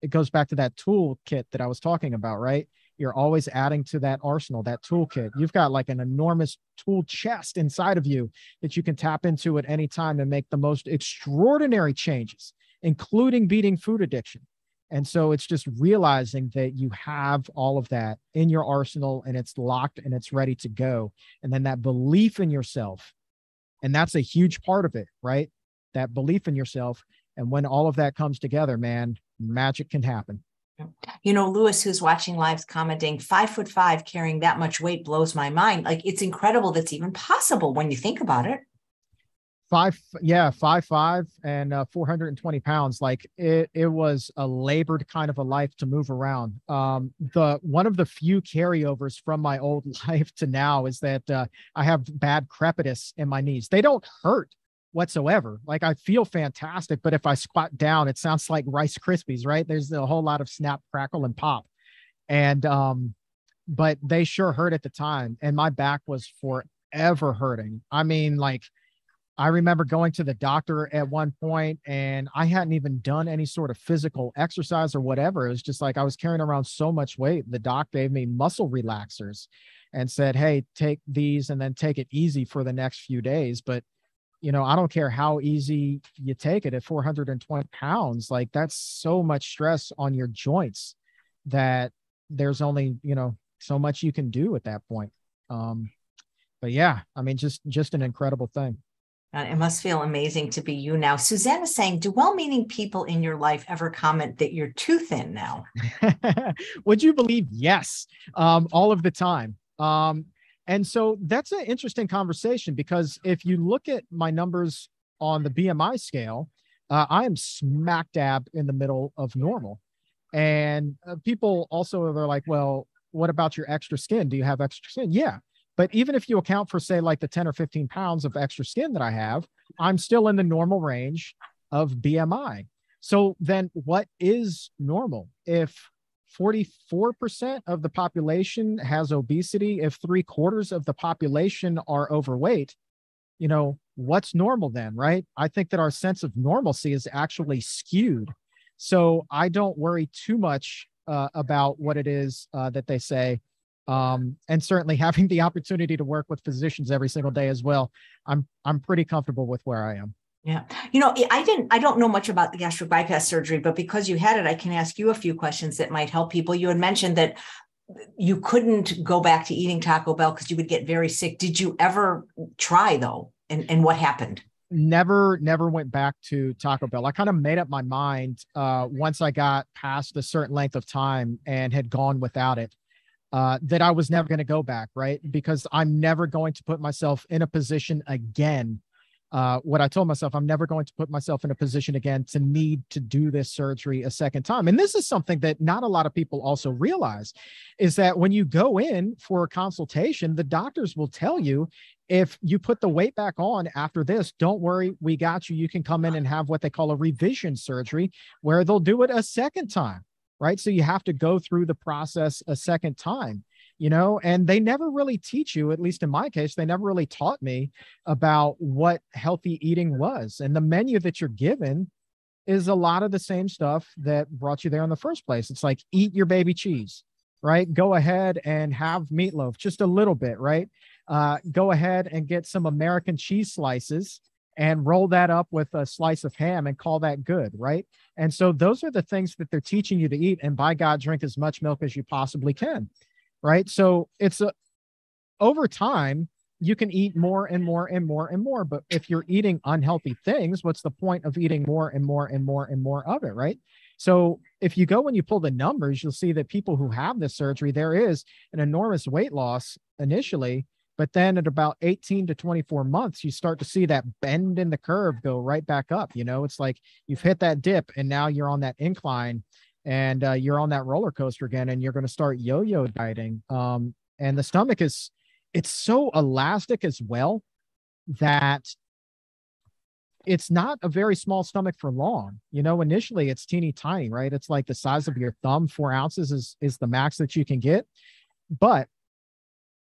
it goes back to that toolkit that i was talking about right you're always adding to that arsenal, that toolkit. You've got like an enormous tool chest inside of you that you can tap into at any time and make the most extraordinary changes, including beating food addiction. And so it's just realizing that you have all of that in your arsenal and it's locked and it's ready to go. And then that belief in yourself. And that's a huge part of it, right? That belief in yourself. And when all of that comes together, man, magic can happen. You know, Lewis, who's watching lives commenting, five foot five carrying that much weight blows my mind. Like it's incredible that's even possible when you think about it. Five, yeah, five five and uh, 420 pounds. Like it, it was a labored kind of a life to move around. Um, the one of the few carryovers from my old life to now is that uh, I have bad crepitus in my knees. They don't hurt whatsoever. Like I feel fantastic, but if I squat down, it sounds like Rice Krispies, right? There's a whole lot of snap, crackle, and pop. And um, but they sure hurt at the time. And my back was forever hurting. I mean, like I remember going to the doctor at one point and I hadn't even done any sort of physical exercise or whatever. It was just like I was carrying around so much weight. The doc gave me muscle relaxers and said, Hey, take these and then take it easy for the next few days. But you know, I don't care how easy you take it at 420 pounds, like that's so much stress on your joints that there's only, you know, so much you can do at that point. Um, but yeah, I mean, just just an incredible thing. Uh, it must feel amazing to be you now. Suzanne is saying, do well-meaning people in your life ever comment that you're too thin now? Would you believe? Yes, um, all of the time. Um, and so that's an interesting conversation because if you look at my numbers on the BMI scale, uh, I am smack dab in the middle of normal. And uh, people also they're like, well, what about your extra skin? Do you have extra skin? Yeah. But even if you account for, say, like the 10 or 15 pounds of extra skin that I have, I'm still in the normal range of BMI. So then what is normal? If 44% of the population has obesity, if three quarters of the population are overweight, you know, what's normal then, right? I think that our sense of normalcy is actually skewed. So I don't worry too much uh, about what it is uh, that they say. Um, and certainly having the opportunity to work with physicians every single day as well, I'm I'm pretty comfortable with where I am. Yeah. You know, I didn't, I don't know much about the gastric bypass surgery, but because you had it, I can ask you a few questions that might help people. You had mentioned that you couldn't go back to eating Taco Bell because you would get very sick. Did you ever try though? And, and what happened? Never, never went back to Taco Bell. I kind of made up my mind uh, once I got past a certain length of time and had gone without it. Uh, that I was never going to go back, right? Because I'm never going to put myself in a position again uh, what I told myself, I'm never going to put myself in a position again to need to do this surgery a second time. And this is something that not a lot of people also realize is that when you go in for a consultation, the doctors will tell you if you put the weight back on after this, don't worry, we got you. You can come in and have what they call a revision surgery where they'll do it a second time, right? So you have to go through the process a second time you know and they never really teach you at least in my case they never really taught me about what healthy eating was and the menu that you're given is a lot of the same stuff that brought you there in the first place it's like eat your baby cheese right go ahead and have meatloaf just a little bit right uh, go ahead and get some american cheese slices and roll that up with a slice of ham and call that good, right? And so those are the things that they're teaching you to eat. And by God, drink as much milk as you possibly can right? So it's a over time you can eat more and more and more and more. But if you're eating unhealthy things, what's the point of eating more and more and more and more of it, right? So if you go and you pull the numbers, you'll see that people who have this surgery, there is an enormous weight loss initially, but then at about 18 to 24 months, you start to see that bend in the curve go right back up. You know, it's like you've hit that dip and now you're on that incline and uh, you're on that roller coaster again and you're going to start yo-yo dieting um, and the stomach is it's so elastic as well that it's not a very small stomach for long you know initially it's teeny tiny right it's like the size of your thumb four ounces is is the max that you can get but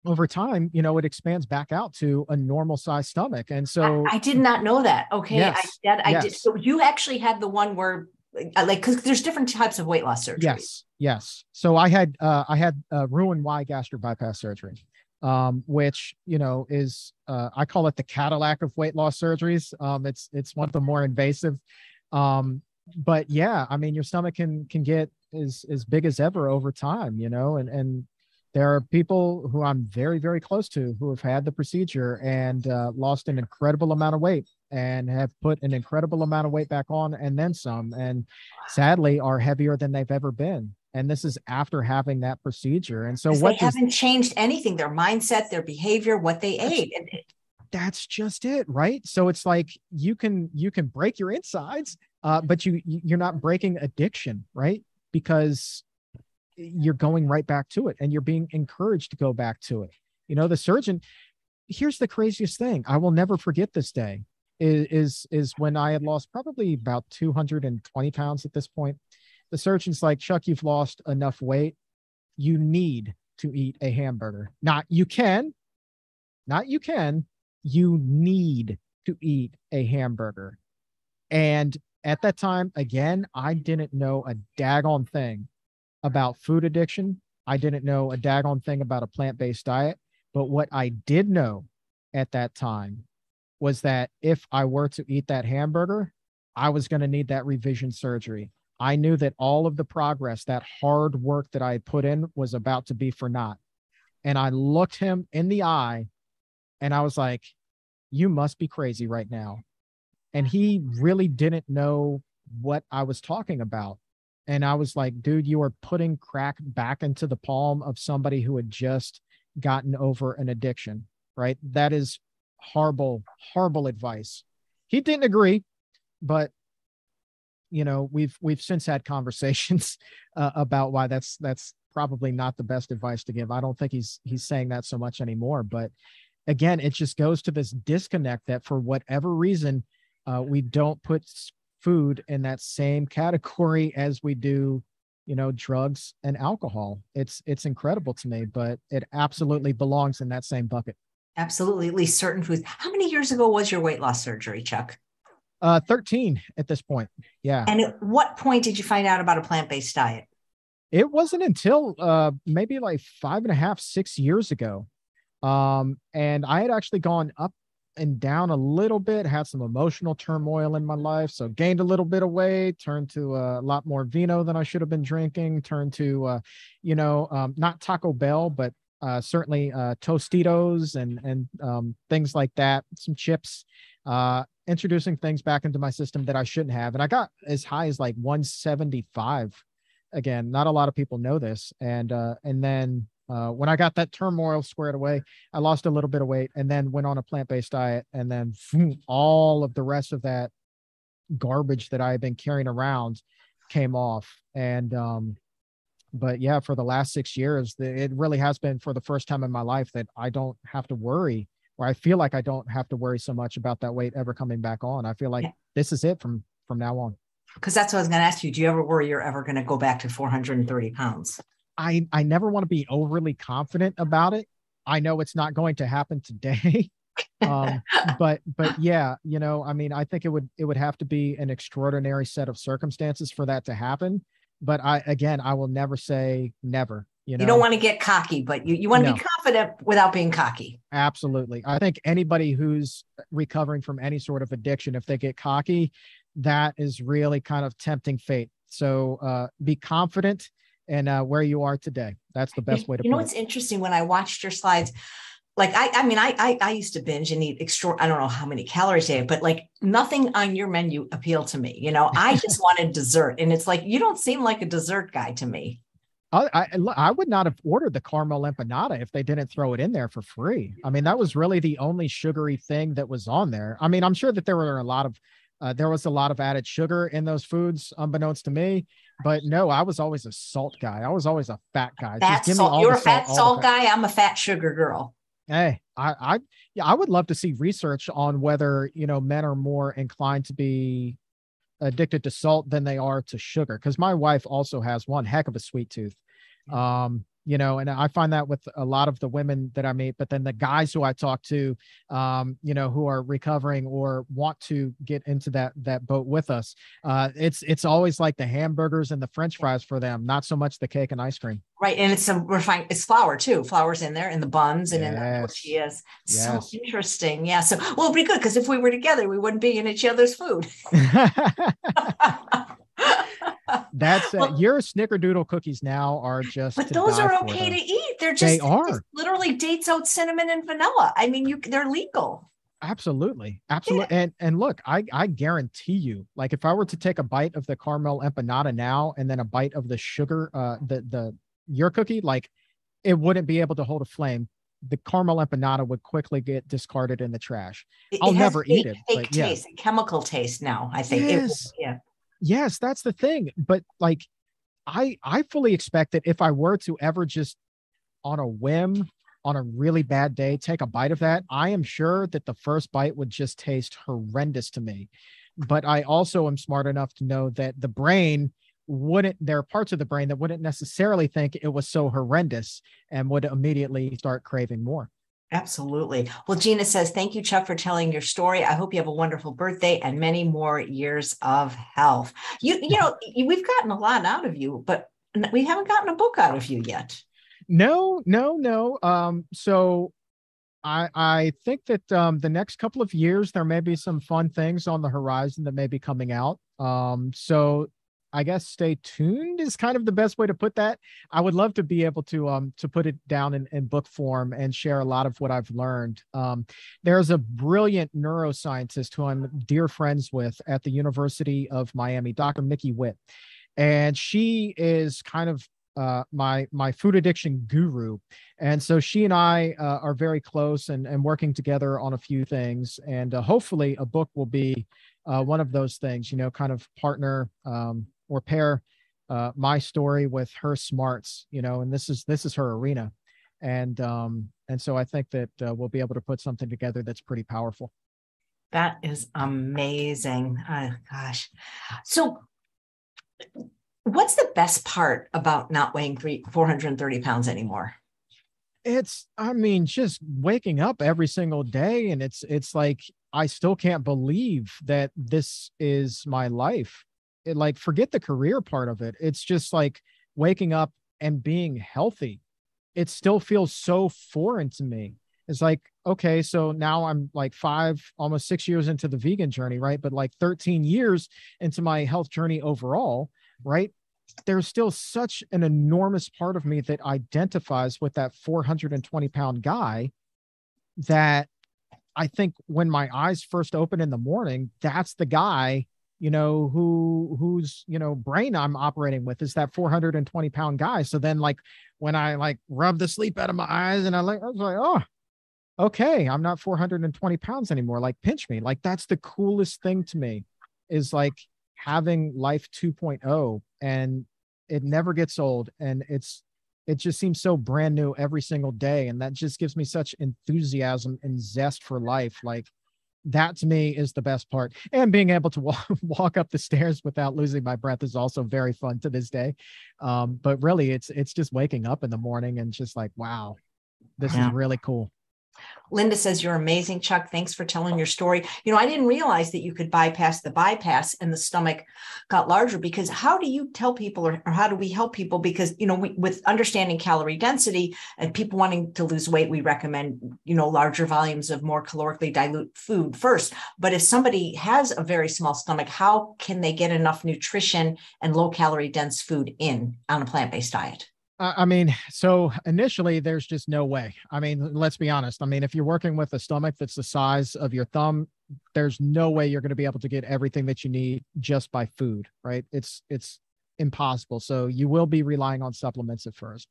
over time, you know, it expands back out to a normal size stomach. And so I, I did not know that. Okay. Yes, I, that, I yes. did. So you actually had the one where like because there's different types of weight loss surgery. Yes, yes. So I had uh, I had uh, Roux-en-Y gastric bypass surgery, um, which you know is uh, I call it the Cadillac of weight loss surgeries. Um, it's it's one of the more invasive, um, but yeah, I mean your stomach can can get as as big as ever over time, you know, and and there are people who I'm very, very close to who have had the procedure and uh, lost an incredible amount of weight and have put an incredible amount of weight back on and then some, and sadly are heavier than they've ever been. And this is after having that procedure. And so, what they haven't changed anything their mindset, their behavior, what they ate. That's just it, right? So it's like you can you can break your insides, uh, but you you're not breaking addiction, right? Because you're going right back to it and you're being encouraged to go back to it. You know, the surgeon, here's the craziest thing. I will never forget this day is, is, is when I had lost probably about 220 pounds at this point. The surgeon's like, Chuck, you've lost enough weight. You need to eat a hamburger. Not you can, not you can, you need to eat a hamburger. And at that time, again, I didn't know a daggone thing about food addiction. I didn't know a daggone thing about a plant based diet. But what I did know at that time was that if I were to eat that hamburger, I was going to need that revision surgery. I knew that all of the progress, that hard work that I had put in was about to be for naught. And I looked him in the eye and I was like, You must be crazy right now. And he really didn't know what I was talking about. And I was like, dude, you are putting crack back into the palm of somebody who had just gotten over an addiction, right? That is horrible, horrible advice. He didn't agree, but you know, we've we've since had conversations uh, about why that's that's probably not the best advice to give. I don't think he's he's saying that so much anymore. But again, it just goes to this disconnect that for whatever reason, uh, we don't put food in that same category as we do you know drugs and alcohol it's it's incredible to me but it absolutely belongs in that same bucket absolutely at least certain foods. How many years ago was your weight loss surgery chuck? Uh 13 at this point yeah. And at what point did you find out about a plant-based diet? It wasn't until uh maybe like five and a half six years ago. Um and i had actually gone up and down a little bit, had some emotional turmoil in my life. So gained a little bit of weight, turned to a lot more vino than I should have been drinking, turned to, uh, you know, um, not Taco Bell, but uh, certainly uh, Tostitos and, and um, things like that, some chips, uh, introducing things back into my system that I shouldn't have. And I got as high as like 175 again not a lot of people know this and uh and then uh, when I got that turmoil squared away, I lost a little bit of weight and then went on a plant based diet. And then all of the rest of that garbage that I had been carrying around came off. And, um, but yeah, for the last six years, it really has been for the first time in my life that I don't have to worry, or I feel like I don't have to worry so much about that weight ever coming back on. I feel like yeah. this is it from from now on. Because that's what I was going to ask you. Do you ever worry you're ever going to go back to 430 pounds? I I never want to be overly confident about it. I know it's not going to happen today. um, but but yeah, you know, I mean, I think it would it would have to be an extraordinary set of circumstances for that to happen. But I again, I will never say never. You, know? you don't want to get cocky, but you, you want to no. be confident without being cocky. Absolutely. I think anybody who's recovering from any sort of addiction, if they get cocky, that is really kind of tempting fate. So uh, be confident and uh, where you are today. That's the best way to. You know what's it. interesting when I watched your slides. Like I, I mean, I, I, I used to binge and eat extra. I don't know how many calories a day, but like nothing on your menu appealed to me. You know, I just wanted dessert, and it's like you don't seem like a dessert guy to me. I, I, I would not have ordered the caramel empanada if they didn't throw it in there for free. I mean, that was really the only sugary thing that was on there. I mean, I'm sure that there were a lot of uh, there was a lot of added sugar in those foods, unbeknownst to me. But no, I was always a salt guy. I was always a fat guy. Fat salt. You're a fat salt guy. I'm a fat sugar girl. Hey, I, I, yeah, I would love to see research on whether you know men are more inclined to be addicted to salt than they are to sugar. Because my wife also has one heck of a sweet tooth. Um, you know and i find that with a lot of the women that i meet but then the guys who i talk to um, you know who are recovering or want to get into that that boat with us uh, it's it's always like the hamburgers and the french fries for them not so much the cake and ice cream right and it's some refined it's flour too flour's in there in the buns and yes. in the tortillas yes. so interesting yeah so well it'd be good because if we were together we wouldn't be in each other's food That's uh, your snickerdoodle cookies now are just. But those are okay to eat. They're just they are just literally dates out cinnamon and vanilla. I mean, you they're legal. Absolutely, absolutely. Yeah. And and look, I I guarantee you, like if I were to take a bite of the caramel empanada now and then a bite of the sugar, uh, the the your cookie, like it wouldn't be able to hold a flame the caramel empanada would quickly get discarded in the trash. I'll never eat it. Fake but, taste, chemical taste now. I think. Yes. It, yeah yes that's the thing but like i i fully expect that if i were to ever just on a whim on a really bad day take a bite of that i am sure that the first bite would just taste horrendous to me. But i also am smart enough to know that the brain wouldn't there are parts of the brain that wouldn't necessarily think it was so horrendous and would immediately start craving more Absolutely. Well, Gina says, thank you, Chuck, for telling your story. I hope you have a wonderful birthday and many more years of health. You, you know, we've gotten a lot out of you, but we haven't gotten a book out of you yet. No, no, no. Um, so I I think that um, the next couple of years there may be some fun things on the horizon that may be coming out. Um, so I guess stay tuned is kind of the best way to put that. I would love to be able to um to put it down in, in book form and share a lot of what I've learned. Um, there's a brilliant neuroscientist who I'm dear friends with at the University of Miami, Dr. Mickey Witt, and she is kind of uh, my my food addiction guru, and so she and I uh, are very close and and working together on a few things, and uh, hopefully a book will be uh, one of those things. You know, kind of partner um, or pair uh, my story with her smarts, you know, and this is this is her arena, and um, and so I think that uh, we'll be able to put something together that's pretty powerful. That is amazing. Oh, gosh. So, what's the best part about not weighing three, 430 pounds anymore? It's, I mean, just waking up every single day. And it's, it's like, I still can't believe that this is my life. It, like, forget the career part of it. It's just like waking up and being healthy. It still feels so foreign to me. It's like, okay, so now I'm like five, almost six years into the vegan journey, right? But like 13 years into my health journey overall, right? There's still such an enormous part of me that identifies with that 420 pound guy that I think when my eyes first open in the morning, that's the guy, you know, who whose, you know, brain I'm operating with is that 420 pound guy. So then like when I like rub the sleep out of my eyes and I like I was like, oh, okay, I'm not 420 pounds anymore. Like, pinch me. Like, that's the coolest thing to me is like having life 2.0 and it never gets old. And it's, it just seems so brand new every single day. And that just gives me such enthusiasm and zest for life. Like, that to me is the best part. And being able to walk, walk up the stairs without losing my breath is also very fun to this day. Um, but really, it's it's just waking up in the morning and just like, wow, this yeah. is really cool. Linda says, You're amazing, Chuck. Thanks for telling your oh. story. You know, I didn't realize that you could bypass the bypass and the stomach got larger because how do you tell people or, or how do we help people? Because, you know, we, with understanding calorie density and people wanting to lose weight, we recommend, you know, larger volumes of more calorically dilute food first. But if somebody has a very small stomach, how can they get enough nutrition and low calorie dense food in on a plant based diet? I mean, so initially there's just no way. I mean, let's be honest. I mean, if you're working with a stomach that's the size of your thumb, there's no way you're going to be able to get everything that you need just by food, right? It's it's impossible. So you will be relying on supplements at first.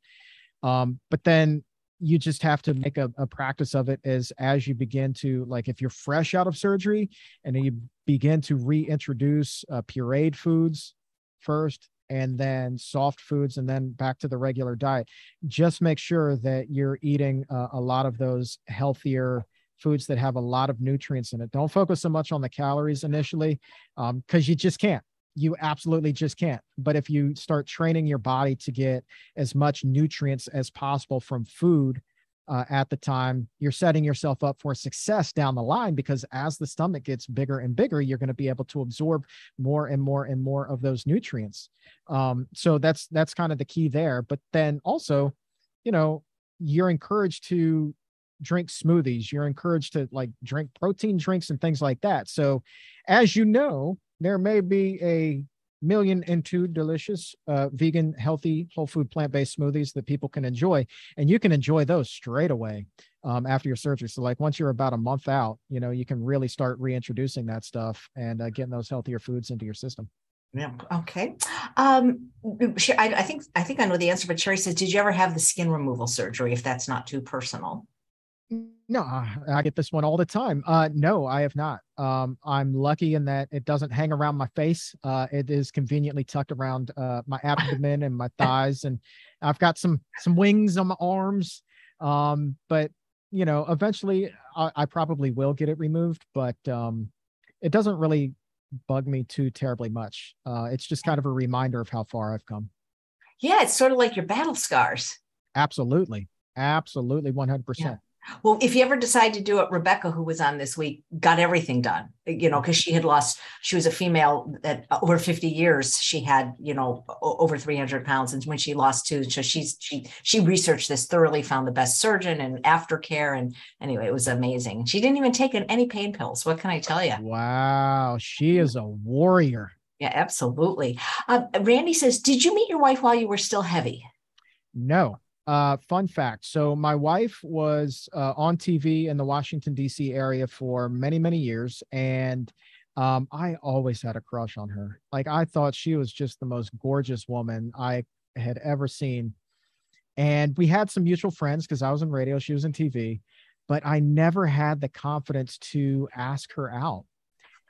Um, but then you just have to make a, a practice of it as as you begin to like if you're fresh out of surgery and you begin to reintroduce uh, pureed foods first and then soft foods and then back to the regular diet. Just make sure that you're eating uh, a lot of those healthier foods that have a lot of nutrients in it. Don't focus so much on the calories initially because um, you just can't. You absolutely just can't. But if you start training your body to get as much nutrients as possible from food uh, at the time, you're setting yourself up for success down the line because as the stomach gets bigger and bigger, you're going to be able to absorb more and more and more of those nutrients. Um, so that's that's kind of the key there. But then also, you know, you're encouraged to drink smoothies. You're encouraged to like drink protein drinks and things like that. So, as you know, there may be a million and two delicious uh, vegan, healthy, whole food, plant based smoothies that people can enjoy. And you can enjoy those straight away um, after your surgery. So, like, once you're about a month out, you know, you can really start reintroducing that stuff and uh, getting those healthier foods into your system. Yeah. Okay. Um, I, I think I think I know the answer, but Sherry says, "Did you ever have the skin removal surgery? If that's not too personal." No, I get this one all the time. Uh, no, I have not. Um, I'm lucky in that it doesn't hang around my face. Uh, it is conveniently tucked around uh, my abdomen and my thighs, and I've got some some wings on my arms. Um, but you know, eventually I, I probably will get it removed, but um, it doesn't really bug me too terribly much. Uh, it's just kind of a reminder of how far I've come. Yeah, it's sort of like your battle scars. Absolutely, absolutely, one hundred percent. Well, if you ever decide to do it, Rebecca, who was on this week, got everything done, you know, because she had lost, she was a female that over 50 years, she had, you know, over 300 pounds. And when she lost two, so she's, she, she researched this thoroughly, found the best surgeon and aftercare. And anyway, it was amazing. She didn't even take any pain pills. What can I tell you? Wow. She is a warrior. Yeah, absolutely. Uh, Randy says, Did you meet your wife while you were still heavy? No. Uh, fun fact. So my wife was uh, on TV in the Washington D.C. area for many, many years, and um, I always had a crush on her. Like I thought she was just the most gorgeous woman I had ever seen. And we had some mutual friends because I was in radio, she was in TV, but I never had the confidence to ask her out.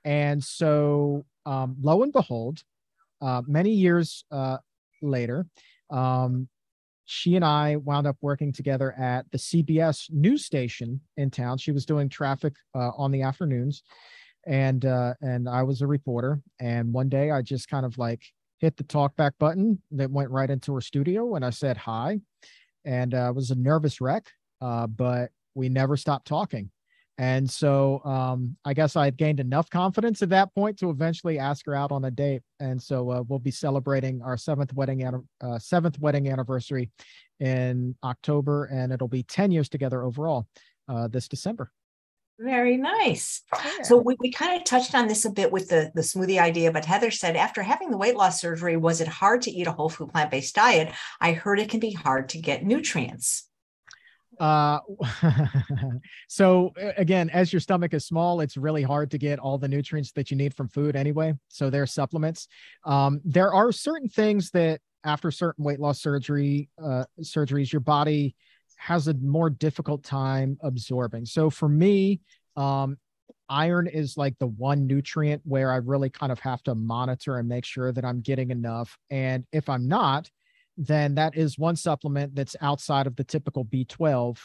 And so, um, lo and behold, uh, many years uh, later, um, she and I wound up working together at the CBS news station in town. She was doing traffic uh, on the afternoons, and uh, and I was a reporter. And one day, I just kind of like hit the talkback button that went right into her studio, and I said hi, and uh, was a nervous wreck, uh, but we never stopped talking. And so um, I guess I had gained enough confidence at that point to eventually ask her out on a date. And so uh, we'll be celebrating our seventh wedding uh, seventh wedding anniversary in October, and it'll be ten years together overall uh, this December. Very nice. Yeah. So we, we kind of touched on this a bit with the, the smoothie idea, but Heather said after having the weight loss surgery, was it hard to eat a whole food plant based diet? I heard it can be hard to get nutrients. Uh, so again, as your stomach is small, it's really hard to get all the nutrients that you need from food anyway. So there are supplements. Um, there are certain things that after certain weight loss surgery uh, surgeries, your body has a more difficult time absorbing. So for me, um, iron is like the one nutrient where I really kind of have to monitor and make sure that I'm getting enough. And if I'm not, then that is one supplement that's outside of the typical B12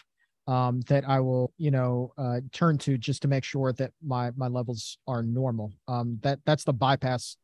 um, that I will, you know, uh, turn to just to make sure that my my levels are normal. Um, that that's the bypass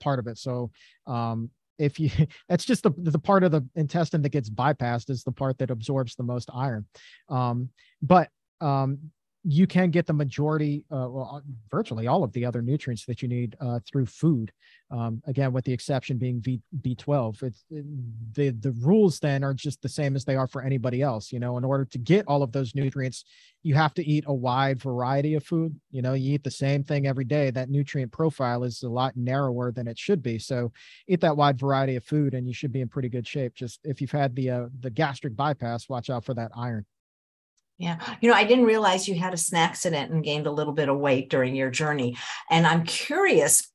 part of it. So um, if you, that's just the the part of the intestine that gets bypassed is the part that absorbs the most iron. Um, but um, you can get the majority, uh, well, uh, virtually all of the other nutrients that you need uh, through food. Um, again, with the exception being B B12. It's the the rules then are just the same as they are for anybody else. You know, in order to get all of those nutrients, you have to eat a wide variety of food. You know, you eat the same thing every day. That nutrient profile is a lot narrower than it should be. So, eat that wide variety of food, and you should be in pretty good shape. Just if you've had the uh, the gastric bypass, watch out for that iron. Yeah. You know, I didn't realize you had a snack accident and gained a little bit of weight during your journey. And I'm curious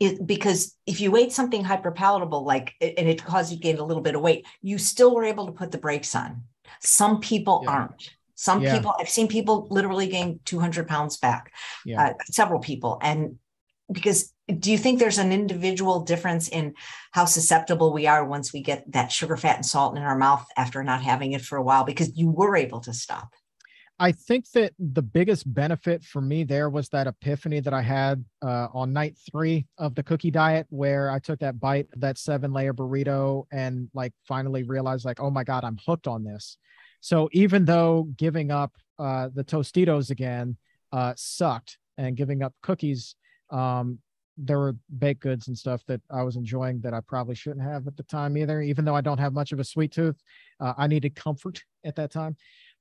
it, because if you ate something hyperpalatable, like, and it caused you to gain a little bit of weight, you still were able to put the brakes on. Some people yeah. aren't. Some yeah. people, I've seen people literally gain 200 pounds back, yeah. uh, several people. And because do you think there's an individual difference in how susceptible we are once we get that sugar, fat, and salt in our mouth after not having it for a while? Because you were able to stop. I think that the biggest benefit for me there was that epiphany that I had uh, on night three of the cookie diet, where I took that bite of that seven layer burrito and like finally realized, like, oh my God, I'm hooked on this. So even though giving up uh, the Tostitos again uh, sucked and giving up cookies um, there were baked goods and stuff that I was enjoying that I probably shouldn't have at the time either. Even though I don't have much of a sweet tooth, uh, I needed comfort at that time.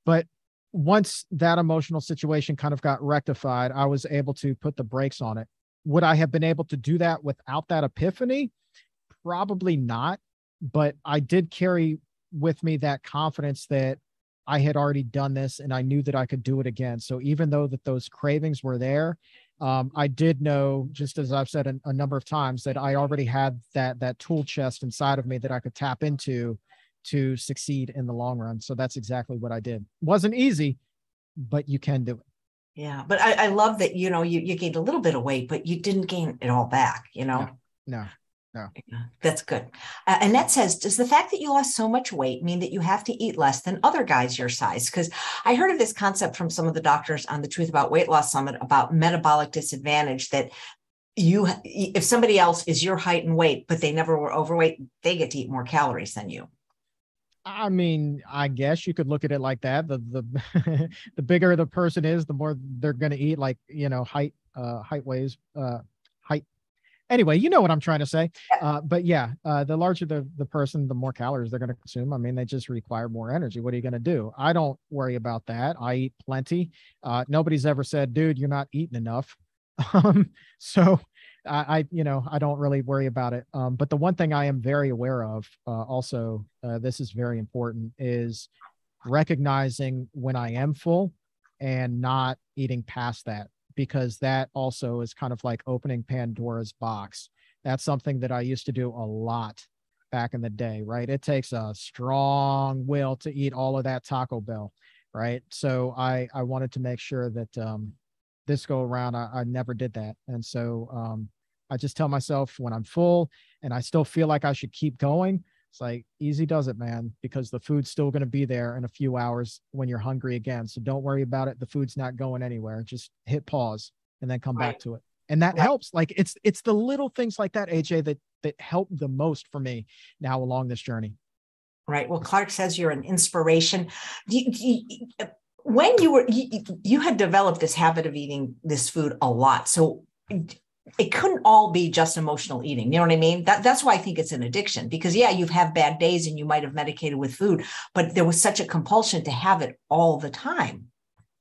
But once that emotional situation kind of got rectified, I was able to put the brakes on it. Would I have been able to do that without that epiphany? Probably not. But I did carry with me that confidence that I had already done this and I knew that I could do it again. So even though that those cravings were there, um, I did know, just as I've said a, a, number of times, that I already had that that tool chest inside of me that I could tap into to succeed in the long run. So that's exactly what I did. wasn't easy, but you can do it. Yeah, but I, I love that you know you you gained a little bit of weight, but you didn't gain it all back. You know. No. no. No. That's good. Uh, Annette says, does the fact that you lost so much weight mean that you have to eat less than other guys your size? Because I heard of this concept from some of the doctors on the Truth About Weight Loss Summit about metabolic disadvantage that you if somebody else is your height and weight but they never were overweight they get to eat more calories than you i mean i guess you could look at it like that the the the bigger the person is the more they're going to eat like you know height uh height weighs uh anyway, you know what I'm trying to say. Uh, but yeah, uh, the larger the, the person, the more calories they're going to consume. I mean, they just require more energy. What are you going to do? I don't worry about that. I eat plenty. Uh, nobody's ever said, dude, you're not eating enough. Um, so I, I, you know, I don't really worry about it. Um, but the one thing I am very aware of, uh, also, uh, this is very important, is recognizing when I am full and not eating past that because that also is kind of like opening Pandora's box. That's something that I used to do a lot back in the day, right? It takes a strong will to eat all of that Taco Bell, right? So I I wanted to make sure that um, this go around I, I never did that, and so um, I just tell myself when I'm full, and I still feel like I should keep going. It's like easy does it, man, because the food's still going to be there in a few hours when you're hungry again. So don't worry about it. The food's not going anywhere. Just hit pause and then come right. back to it. And that right. helps. Like it's it's the little things like that, AJ, that that help the most for me now along this journey. Right. Well, Clark says you're an inspiration. You, you, when you were you, you had developed this habit of eating this food a lot. So it couldn't all be just emotional eating. You know what I mean? That, that's why I think it's an addiction because, yeah, you've had bad days and you might have medicated with food, but there was such a compulsion to have it all the time.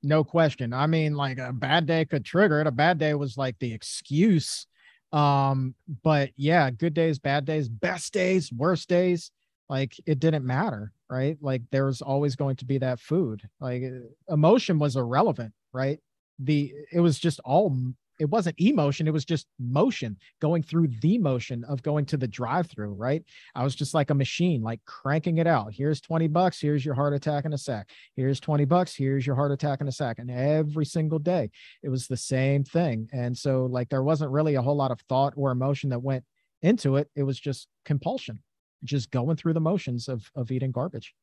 No question. I mean, like a bad day could trigger it. A bad day was like the excuse. Um, but yeah, good days, bad days, best days, worst days, like it didn't matter, right? Like there was always going to be that food. Like emotion was irrelevant, right? The it was just all it wasn't emotion it was just motion going through the motion of going to the drive through right? I was just like a machine like cranking it out. Here's 20 bucks here's your heart attack in a sec here's 20 bucks here's your heart attack in a sec and every single day it was the same thing. And so like there wasn't really a whole lot of thought or emotion that went into it. It was just compulsion just going through the motions of of eating garbage.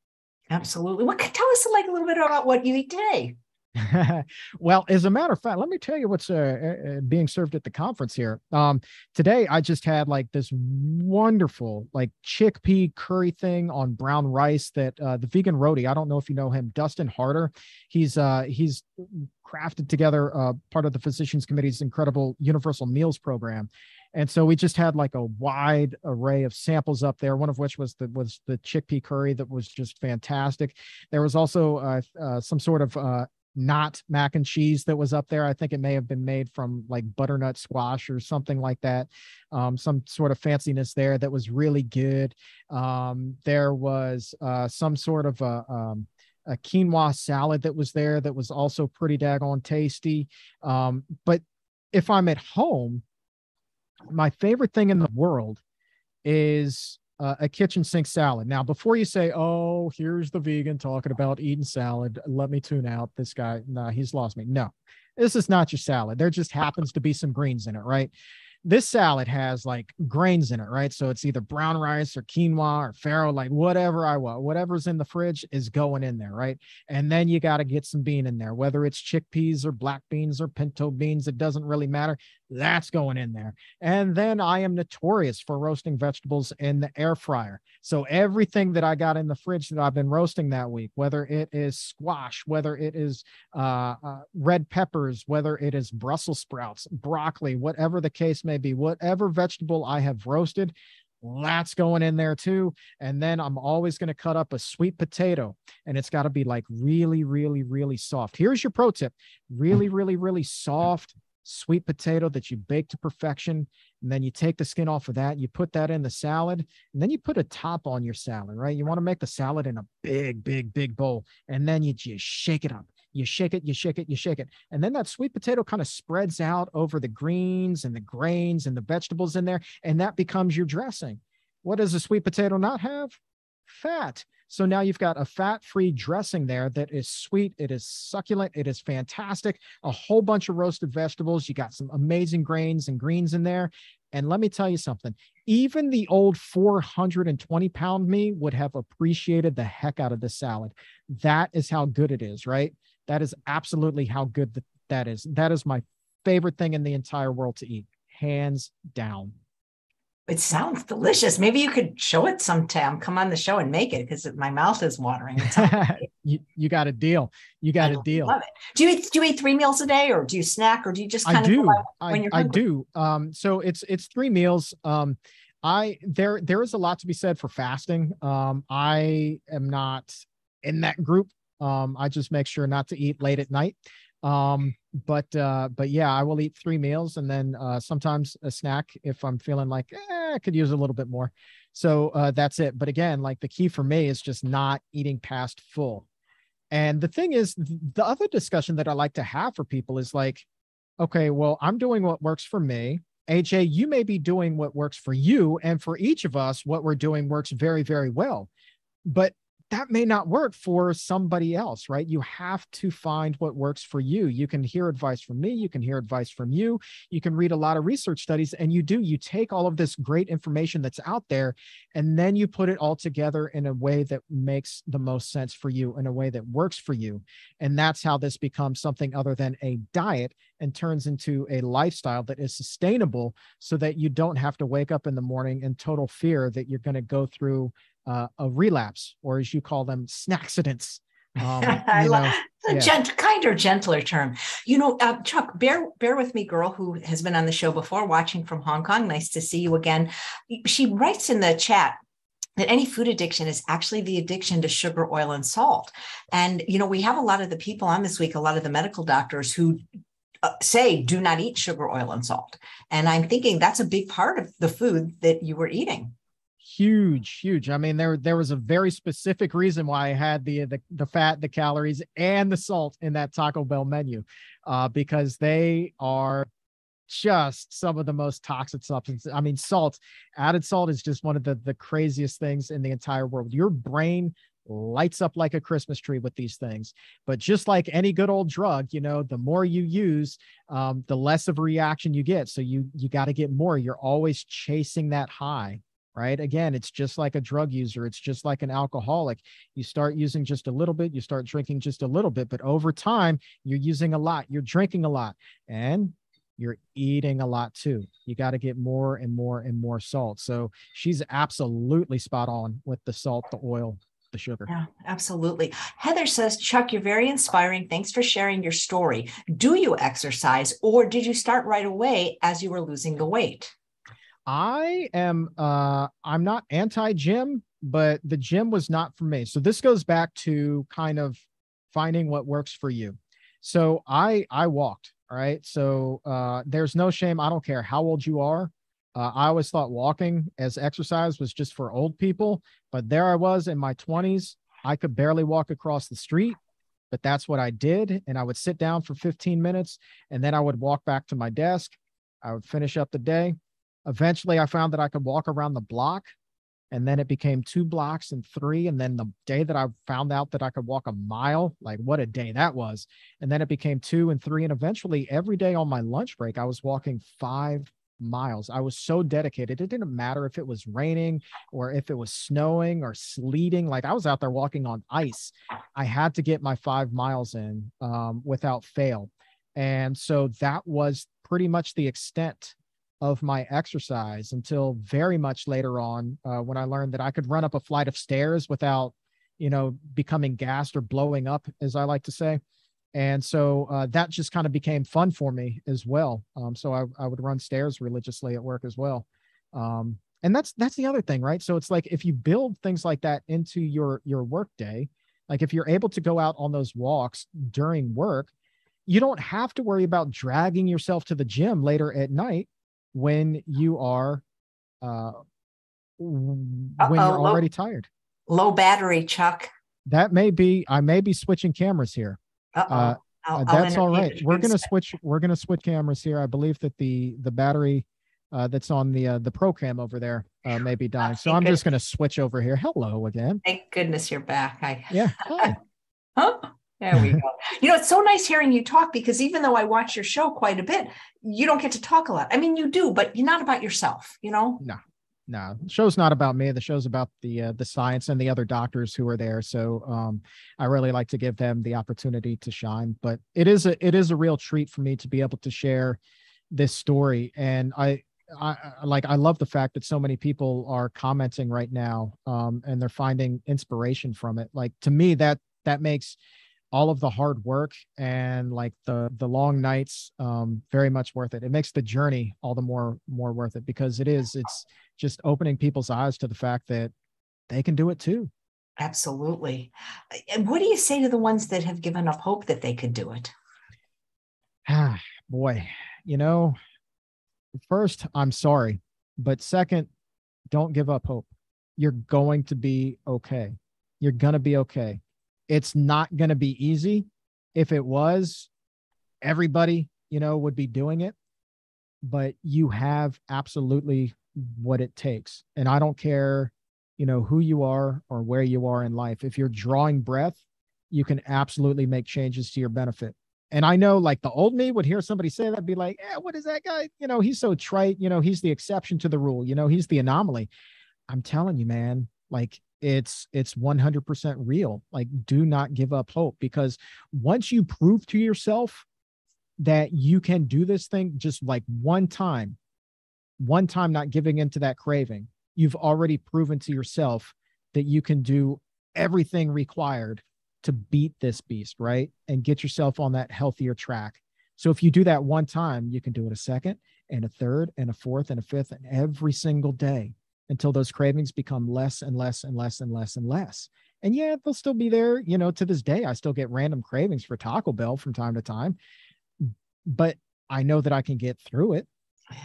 Absolutely. What tell us like a little bit about what you eat today well, as a matter of fact, let me tell you what's uh, uh, uh, being served at the conference here. Um, today, I just had like this wonderful like chickpea curry thing on brown rice that uh, the vegan roadie. I don't know if you know him, Dustin Harder. He's uh, he's crafted together uh, part of the Physicians Committee's incredible Universal Meals program. And so we just had like a wide array of samples up there. One of which was the was the chickpea curry that was just fantastic. There was also some sort of not mac and cheese that was up there. I think it may have been made from like butternut squash or something like that. Um, some sort of fanciness there that was really good. Um, there was uh, some sort of a, um, a, quinoa salad that was there that was also pretty daggone tasty. Um, but if I'm at home, my favorite thing in the world is uh, a kitchen sink salad. Now, before you say, "Oh, here's the vegan talking about eating salad," let me tune out. This guy, nah, he's lost me. No, this is not your salad. There just happens to be some greens in it, right? this salad has like grains in it, right? So it's either brown rice or quinoa or farro, like whatever I want, whatever's in the fridge is going in there, right? And then you got to get some bean in there, whether it's chickpeas or black beans or pinto beans, it doesn't really matter. That's going in there. And then I am notorious for roasting vegetables in the air fryer. So everything that I got in the fridge that I've been roasting that week, whether it is squash, whether it is uh, uh, red peppers, whether it is Brussels sprouts, broccoli, whatever the case may be, whatever vegetable I have roasted, that's going in there too. And then I'm always going to cut up a sweet potato and it's got to be like really, really, really soft. Here's your pro tip really, really, really soft sweet potato that you bake to perfection. And then you take the skin off of that, you put that in the salad, and then you put a top on your salad, right? You want to make the salad in a big, big, big bowl. And then you just shake it up. You shake it, you shake it, you shake it. And then that sweet potato kind of spreads out over the greens and the grains and the vegetables in there. And that becomes your dressing. What does a sweet potato not have? Fat. So now you've got a fat free dressing there that is sweet. It is succulent. It is fantastic. A whole bunch of roasted vegetables. You got some amazing grains and greens in there. And let me tell you something, even the old 420 pound me would have appreciated the heck out of this salad. That is how good it is, right? That is absolutely how good that is. That is my favorite thing in the entire world to eat, hands down. It sounds delicious. Maybe you could show it sometime. Come on the show and make it because my mouth is watering. you, you got a deal. You got a deal. Love it. Do you eat, do you eat three meals a day, or do you snack, or do you just kind I of do. I, I do. Um, so it's it's three meals. Um, I there there is a lot to be said for fasting. Um, I am not in that group. Um, I just make sure not to eat late at night. But uh, but yeah, I will eat three meals and then uh, sometimes a snack if I'm feeling like eh, I could use a little bit more. So uh, that's it. But again, like the key for me is just not eating past full. And the thing is, the other discussion that I like to have for people is like, okay, well, I'm doing what works for me. AJ, you may be doing what works for you. And for each of us, what we're doing works very, very well. But that may not work for somebody else, right? You have to find what works for you. You can hear advice from me, you can hear advice from you, you can read a lot of research studies, and you do. You take all of this great information that's out there, and then you put it all together in a way that makes the most sense for you, in a way that works for you. And that's how this becomes something other than a diet and turns into a lifestyle that is sustainable so that you don't have to wake up in the morning in total fear that you're going to go through uh, a relapse, or as you call them, snackcidents. Um, I love a yeah. gent, kinder, gentler term. You know, uh, Chuck, bear bear with me, girl who has been on the show before, watching from Hong Kong. Nice to see you again. She writes in the chat that any food addiction is actually the addiction to sugar, oil, and salt. And you know, we have a lot of the people on this week, a lot of the medical doctors who uh, say do not eat sugar, oil, and salt. And I'm thinking that's a big part of the food that you were eating huge huge. I mean there there was a very specific reason why i had the the, the fat the calories and the salt in that taco bell menu uh, because they are just some of the most toxic substances i mean salt added salt is just one of the the craziest things in the entire world. Your brain lights up like a christmas tree with these things but just like any good old drug you know the more you use um, the less of a reaction you get. So you you got to get more. You're always chasing that high right? Again, it's just like a drug user, it's just like an alcoholic. You start using just a little bit, you start drinking just a little bit, but over time, you're using a lot, you're drinking a lot, and you're eating a lot too. You got to get more and more and more salt. So she's absolutely spot on with the salt, the oil, the sugar. Yeah, absolutely. Heather says, Chuck, you're very inspiring. Thanks for sharing your story. Do you exercise or did you start right away as you were losing the weight? I am uh I'm not anti-gym, but the gym was not for me. So this goes back to kind of finding what works for you. So I I walked, right? So uh there's no shame. I don't care how old you are. Uh, I always thought walking as exercise was just for old people, but there I was in my 20s. I could barely walk across the street, but that's what I did. And I would sit down for 15 minutes and then I would walk back to my desk. I would finish up the day Eventually, I found that I could walk around the block, and then it became two blocks and three. And then the day that I found out that I could walk a mile, like what a day that was. And then it became two and three. And eventually, every day on my lunch break, I was walking five miles. I was so dedicated. It didn't matter if it was raining or if it was snowing or sleeting. Like I was out there walking on ice. I had to get my five miles in um, without fail. And so that was pretty much the extent of my exercise until very much later on uh, when I learned that I could run up a flight of stairs without, you know, becoming gassed or blowing up, as I like to say. And so uh, that just kind of became fun for me as well. Um, so I, I would run stairs religiously at work as well. Um, and that's that's the other thing, right? So it's like if you build things like that into your your work day, like if you're able to go out on those walks during work, you don't have to worry about dragging yourself to the gym later at night when you are uh when Uh-oh, you're already low, tired. Low battery, Chuck. That may be I may be switching cameras here. Uh-oh. Uh, I'll, that's I'll all right. We're gonna switch. We're gonna switch cameras here. I believe that the the battery uh, that's on the uh, the program over there uh, may be dying. So I'm just gonna switch over here. Hello again. Thank goodness you're back. I yeah. Hi. huh? There we go. you know, it's so nice hearing you talk because even though I watch your show quite a bit, you don't get to talk a lot. I mean, you do, but you're not about yourself, you know? No, no. The show's not about me. The show's about the uh, the science and the other doctors who are there. So um, I really like to give them the opportunity to shine. But it is a it is a real treat for me to be able to share this story. And I I like I love the fact that so many people are commenting right now um, and they're finding inspiration from it. Like to me, that that makes all of the hard work and like the the long nights um very much worth it. It makes the journey all the more more worth it because it is it's just opening people's eyes to the fact that they can do it too. Absolutely. And what do you say to the ones that have given up hope that they could do it? Ah boy you know first i'm sorry but second don't give up hope. You're going to be okay. You're going to be okay it's not going to be easy. If it was, everybody, you know, would be doing it. But you have absolutely what it takes. And I don't care you know, who you are or where you are in life. If you're drawing breath, you can absolutely make changes to your benefit. And I know like the old me would hear somebody say that, be like, yeah, what is that guy? You know, he's so trite. You know, he's the exception to the rule. You know, he's the anomaly. I'm telling you, man, like it's it's 100% real. Like do not give up hope because once you prove to yourself that you can do this thing just like one time, one time not giving into that craving, you've already proven to yourself that you can do everything required to beat this beast, right? And get yourself on that healthier track. So if you do that one time, you can do it a second and a third and a fourth and a fifth and every single day until those cravings become less and less and less and less and less. And yeah, they'll still be there. You know, to this day, I still get random cravings for Taco Bell from time to time, but I know that I can get through it.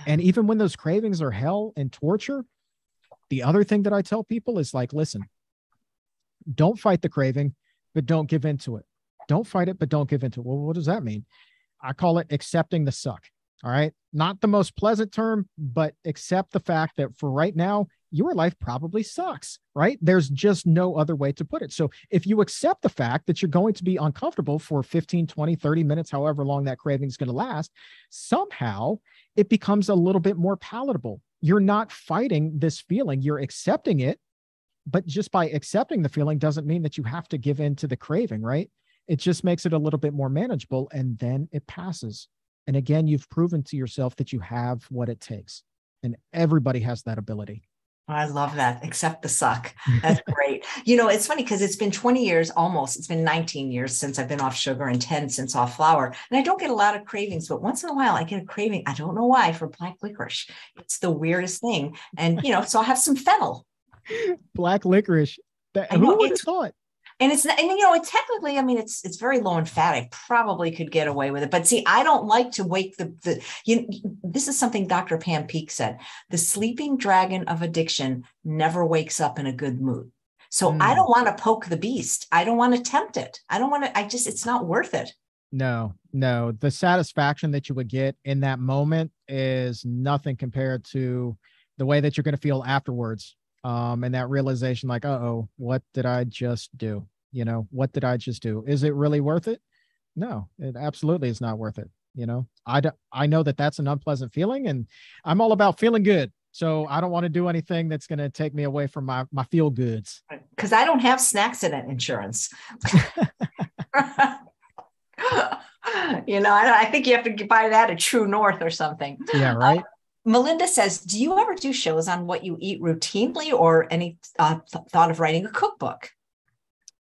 And even when those cravings are hell and torture, the other thing that I tell people is like, listen, don't fight the craving but don't give into it. Don't fight it, but don't give into it. Well, what does that mean? I call it accepting the suck. All right. Not the most pleasant term, but accept the fact that for right now, your life probably sucks, right? There's just no other way to put it. So if you accept the fact that you're going to be uncomfortable for 15, 20, 30 minutes, however long that craving is going to last, somehow it becomes a little bit more palatable. You're not fighting this feeling, you're accepting it but just by accepting the feeling doesn't mean that you have to give in to the craving, right? It just makes it a little bit more manageable and then it passes. And again, you've proven to yourself that you have what it takes. And everybody has that ability. I love that. Accept the suck. That's great. you know, it's funny because it's been 20 years almost. It's been 19 years since I've been off sugar and 10 since off flour. And I don't get a lot of cravings, but once in a while I get a craving. I don't know why for black licorice. It's the weirdest thing. And, you know, so I'll have some fennel black licorice. That, who would have thought? And it's and you know it's technically I mean it's it's very low in fat. I probably could get away with it, but see I don't like to wake the the you. This is something Dr. Pam Peeke said. The sleeping dragon of addiction never wakes up in a good mood. So mm. I don't want to poke the beast. I don't want to tempt it. I don't want to. I just it's not worth it. No, no. The satisfaction that you would get in that moment is nothing compared to the way that you're going to feel afterwards um, and that realization like uh oh what did i just do you know what did i just do? Is it really worth it? No it absolutely is not worth it you know? I i know that that's an unpleasant feeling and i'm all about feeling good. So i don't want to do anything that's going to take me away from my my feel goods. Because i don't have snacks in accident insurance. You know I, I, think you have to buy that at true north or something. Yeah right? Uh, Melinda says, Do you ever do shows on what you eat routinely or any uh, th- thought of writing a cookbook?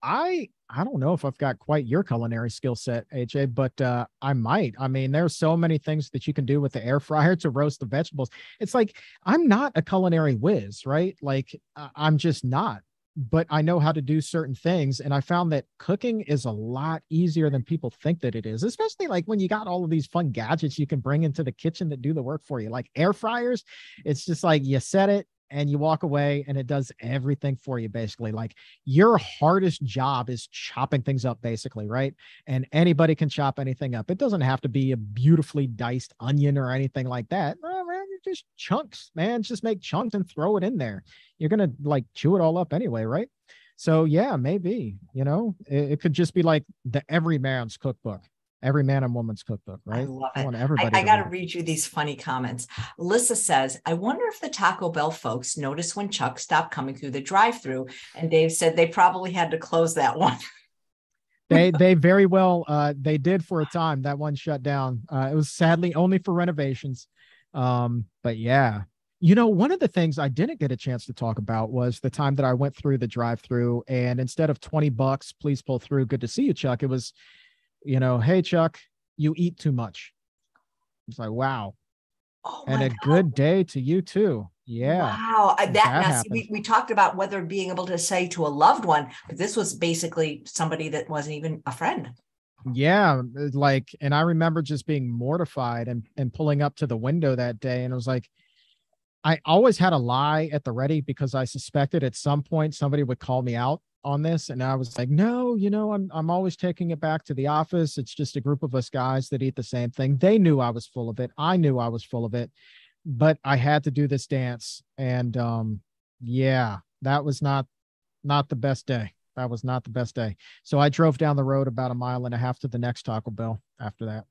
I I don't know if I've got quite your culinary skill set, AJ, but uh, I might. I mean, there's so many things that you can do with the air fryer to roast the vegetables. It's like I'm not a culinary whiz, right? Like I'm just not but I know how to do certain things. And I found that cooking is a lot easier than people think that it is, especially like when you got all of these fun gadgets you can bring into the kitchen that do the work for you, like air fryers. It's just like you set it and you walk away and it does everything for you basically like your hardest job is chopping things up basically right and anybody can chop anything up it doesn't have to be a beautifully diced onion or anything like that just chunks, man. Just make chunks and throw it in there. You're gonna like chew it all up anyway, right? So yeah, maybe you know it, it could just be like the every man's cookbook every man and woman's cookbook, right? I love it. I, want everybody I, I got to read you these funny comments. Alyssa says, I wonder if the Taco Bell folks noticed when Chuck stopped coming through the drive through. And Dave said they probably had to close that one. they they very well uh, they did for a time that one shut down uh, it was sadly only for renovations um, but yeah, you know, one of the things I didn't get a chance to talk about was the time that I went through the drive through and instead of 20 bucks, please pull through. Good to see you, Chuck. It was, you know, hey, Chuck, you eat too much. It's like, wow. Oh and a God. good day to you too. Yeah. Wow. That, that see, we, we talked about whether being able to say to a loved one, but this was basically somebody that wasn't even a friend yeah like and i remember just being mortified and and pulling up to the window that day and it was like i always had a lie at the ready because i suspected at some point somebody would call me out on this and i was like no you know i'm i'm always taking it back to the office it's just a group of us guys that eat the same thing they knew i was full of it i knew i was full of it but i had to do this dance and um yeah that was not not the best day. That was not the best day. So I drove down the road about a mile and a half to the next Taco Bell after that.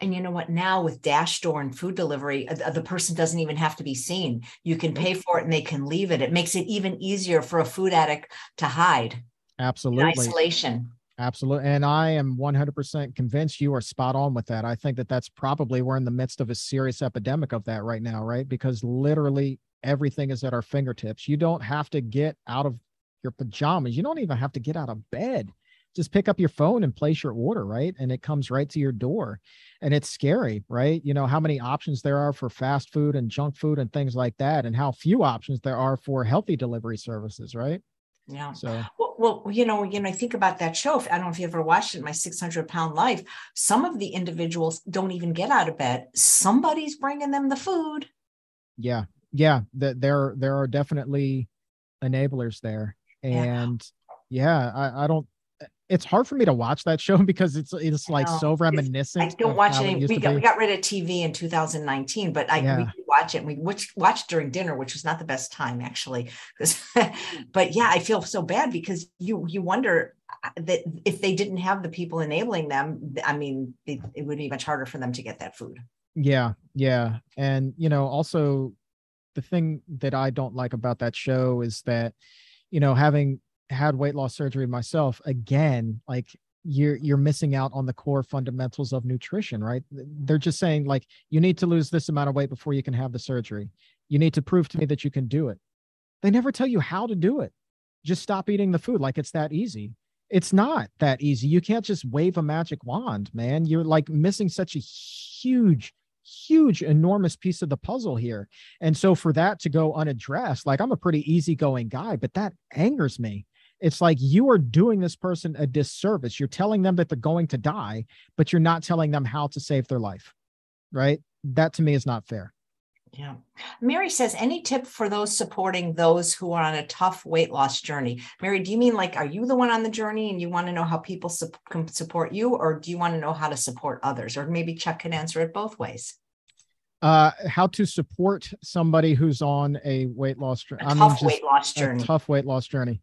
And you know what? Now with Dash Door and food delivery, uh, the person doesn't even have to be seen. You can pay for it and they can leave it. It makes it even easier for a food addict to hide. Absolutely. isolation. Absolutely. And I am 100% convinced you are spot on with that. I think that that's probably we're in the midst of a serious epidemic of that right now, right? Because literally everything is at our fingertips. You don't have to get out of your pajamas. You don't even have to get out of bed. Just pick up your phone and place your order, right? And it comes right to your door. And it's scary, right? You know, how many options there are for fast food and junk food and things like that, and how few options there are for healthy delivery services, right? Yeah. So well, well, you know, you know, I think about that show. I don't know if you ever watched it, My 600 Pound Life. Some of the individuals don't even get out of bed. Somebody's bringing them the food. Yeah, yeah. That there, there are definitely enablers there, and yeah, yeah I, I don't it's hard for me to watch that show because it's it's like so reminiscent. I don't watch it. We got, we got rid of TV in 2019, but I yeah. we watch it. We watch watch during dinner, which was not the best time actually. but yeah, I feel so bad because you you wonder uh, that if they didn't have the people enabling them, I mean, it, it would be much harder for them to get that food. Yeah, yeah, and you know, also the thing that I don't like about that show is that you know having had weight loss surgery myself again like you're you're missing out on the core fundamentals of nutrition right? They're just saying like you need to lose this amount of weight before you can have the surgery. You need to prove to me that you can do it. They never tell you how to do it. Just stop eating the food like it's that easy. It's not that easy. You can't just wave a magic wand man. You're like missing such a huge huge enormous piece of the puzzle here. And so for that to go unaddressed like i'm a pretty easygoing guy but that angers me it's like you are doing this person a disservice. You're telling them that they're going to die, but you're not telling them how to save their life. Right? That to me is not fair. Yeah. Mary says, any tip for those supporting those who are on a tough weight loss journey? Mary, do you mean like, are you the one on the journey and you want to know how people su- can support you, or do you want to know how to support others? Or maybe Chuck can answer it both ways. Uh, how to support somebody who's on a weight loss journey. A tough mean, weight loss journey. tough weight loss journey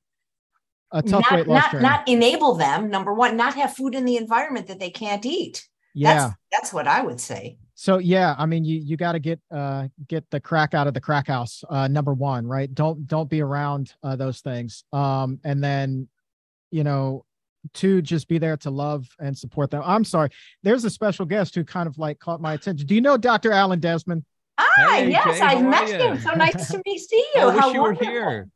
a tough not, weight loss not, journey. Not enable them. Number one, not have food in the environment that they can't eat. Yeah, that's, that's what I would say. So yeah, I mean, you you got to get uh get the crack out of the crack house. Uh, number one, right? Don't don't be around uh, those things. Um, and then, you know, two, just be there to love and support them. I'm sorry, there's a special guest who kind of like caught my attention. Do you know Dr. Alan Desmond? Ah, hey, yes, Jay, I met him. So nice to meet see you. I wish How you wonderful. were here.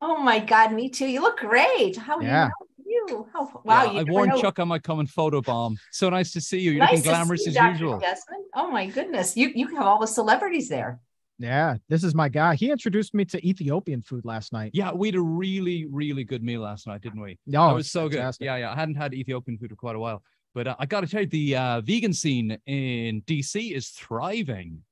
Oh my God, me too. You look great. How yeah. you? How, wow, yeah, you I warned know. Chuck I might come and photobomb. So nice to see you. You're nice looking glamorous you, as Dr. usual. Desmond. Oh my goodness. You you have all the celebrities there. Yeah, this is my guy. He introduced me to Ethiopian food last night. Yeah, we had a really, really good meal last night, didn't we? Oh, it was so fantastic. good. Yeah, yeah. I hadn't had Ethiopian food for quite a while, but uh, I got to tell you, the uh, vegan scene in DC is thriving.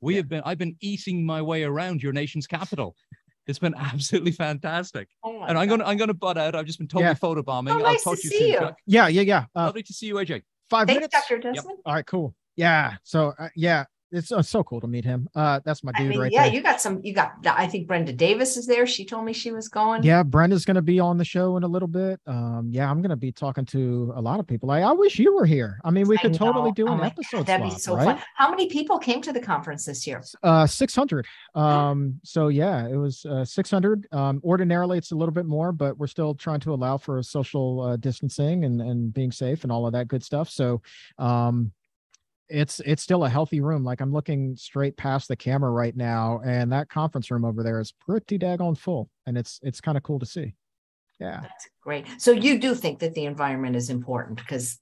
We yeah. have been. I've been eating my way around your nation's capital. It's been absolutely fantastic. Oh and I'm gonna I'm gonna butt out. I've just been totally yeah. photobombing. Oh, nice I'll talk to you soon. You. Yeah, yeah, yeah. Uh, Lovely to see you, AJ. Five Thanks, minutes. Dr. Desmond. Yep. All right, cool. Yeah. So uh, yeah, it's uh, so cool to meet him. Uh, that's my dude I mean, right yeah, there. you got some. You got. I think Brenda Davis is there. She told me she was going. Yeah, Brenda's going to be on the show in a little bit. Um, yeah, I'm going to be talking to a lot of people. I, I wish you were here. I mean, we could totally do oh an episode. God, that'd slot, be so right? fun. How many people came to the conference this year? Uh, 600. Um, so yeah, it was uh, 600. Um, ordinarily it's a little bit more, but we're still trying to allow for social uh, distancing and and being safe and all of that good stuff. So, um it's it's still a healthy room. Like I'm looking straight past the camera right now, and that conference room over there is pretty daggone full, and it's it's kind of cool to see. Yeah, that's great. So you do think that the environment is important because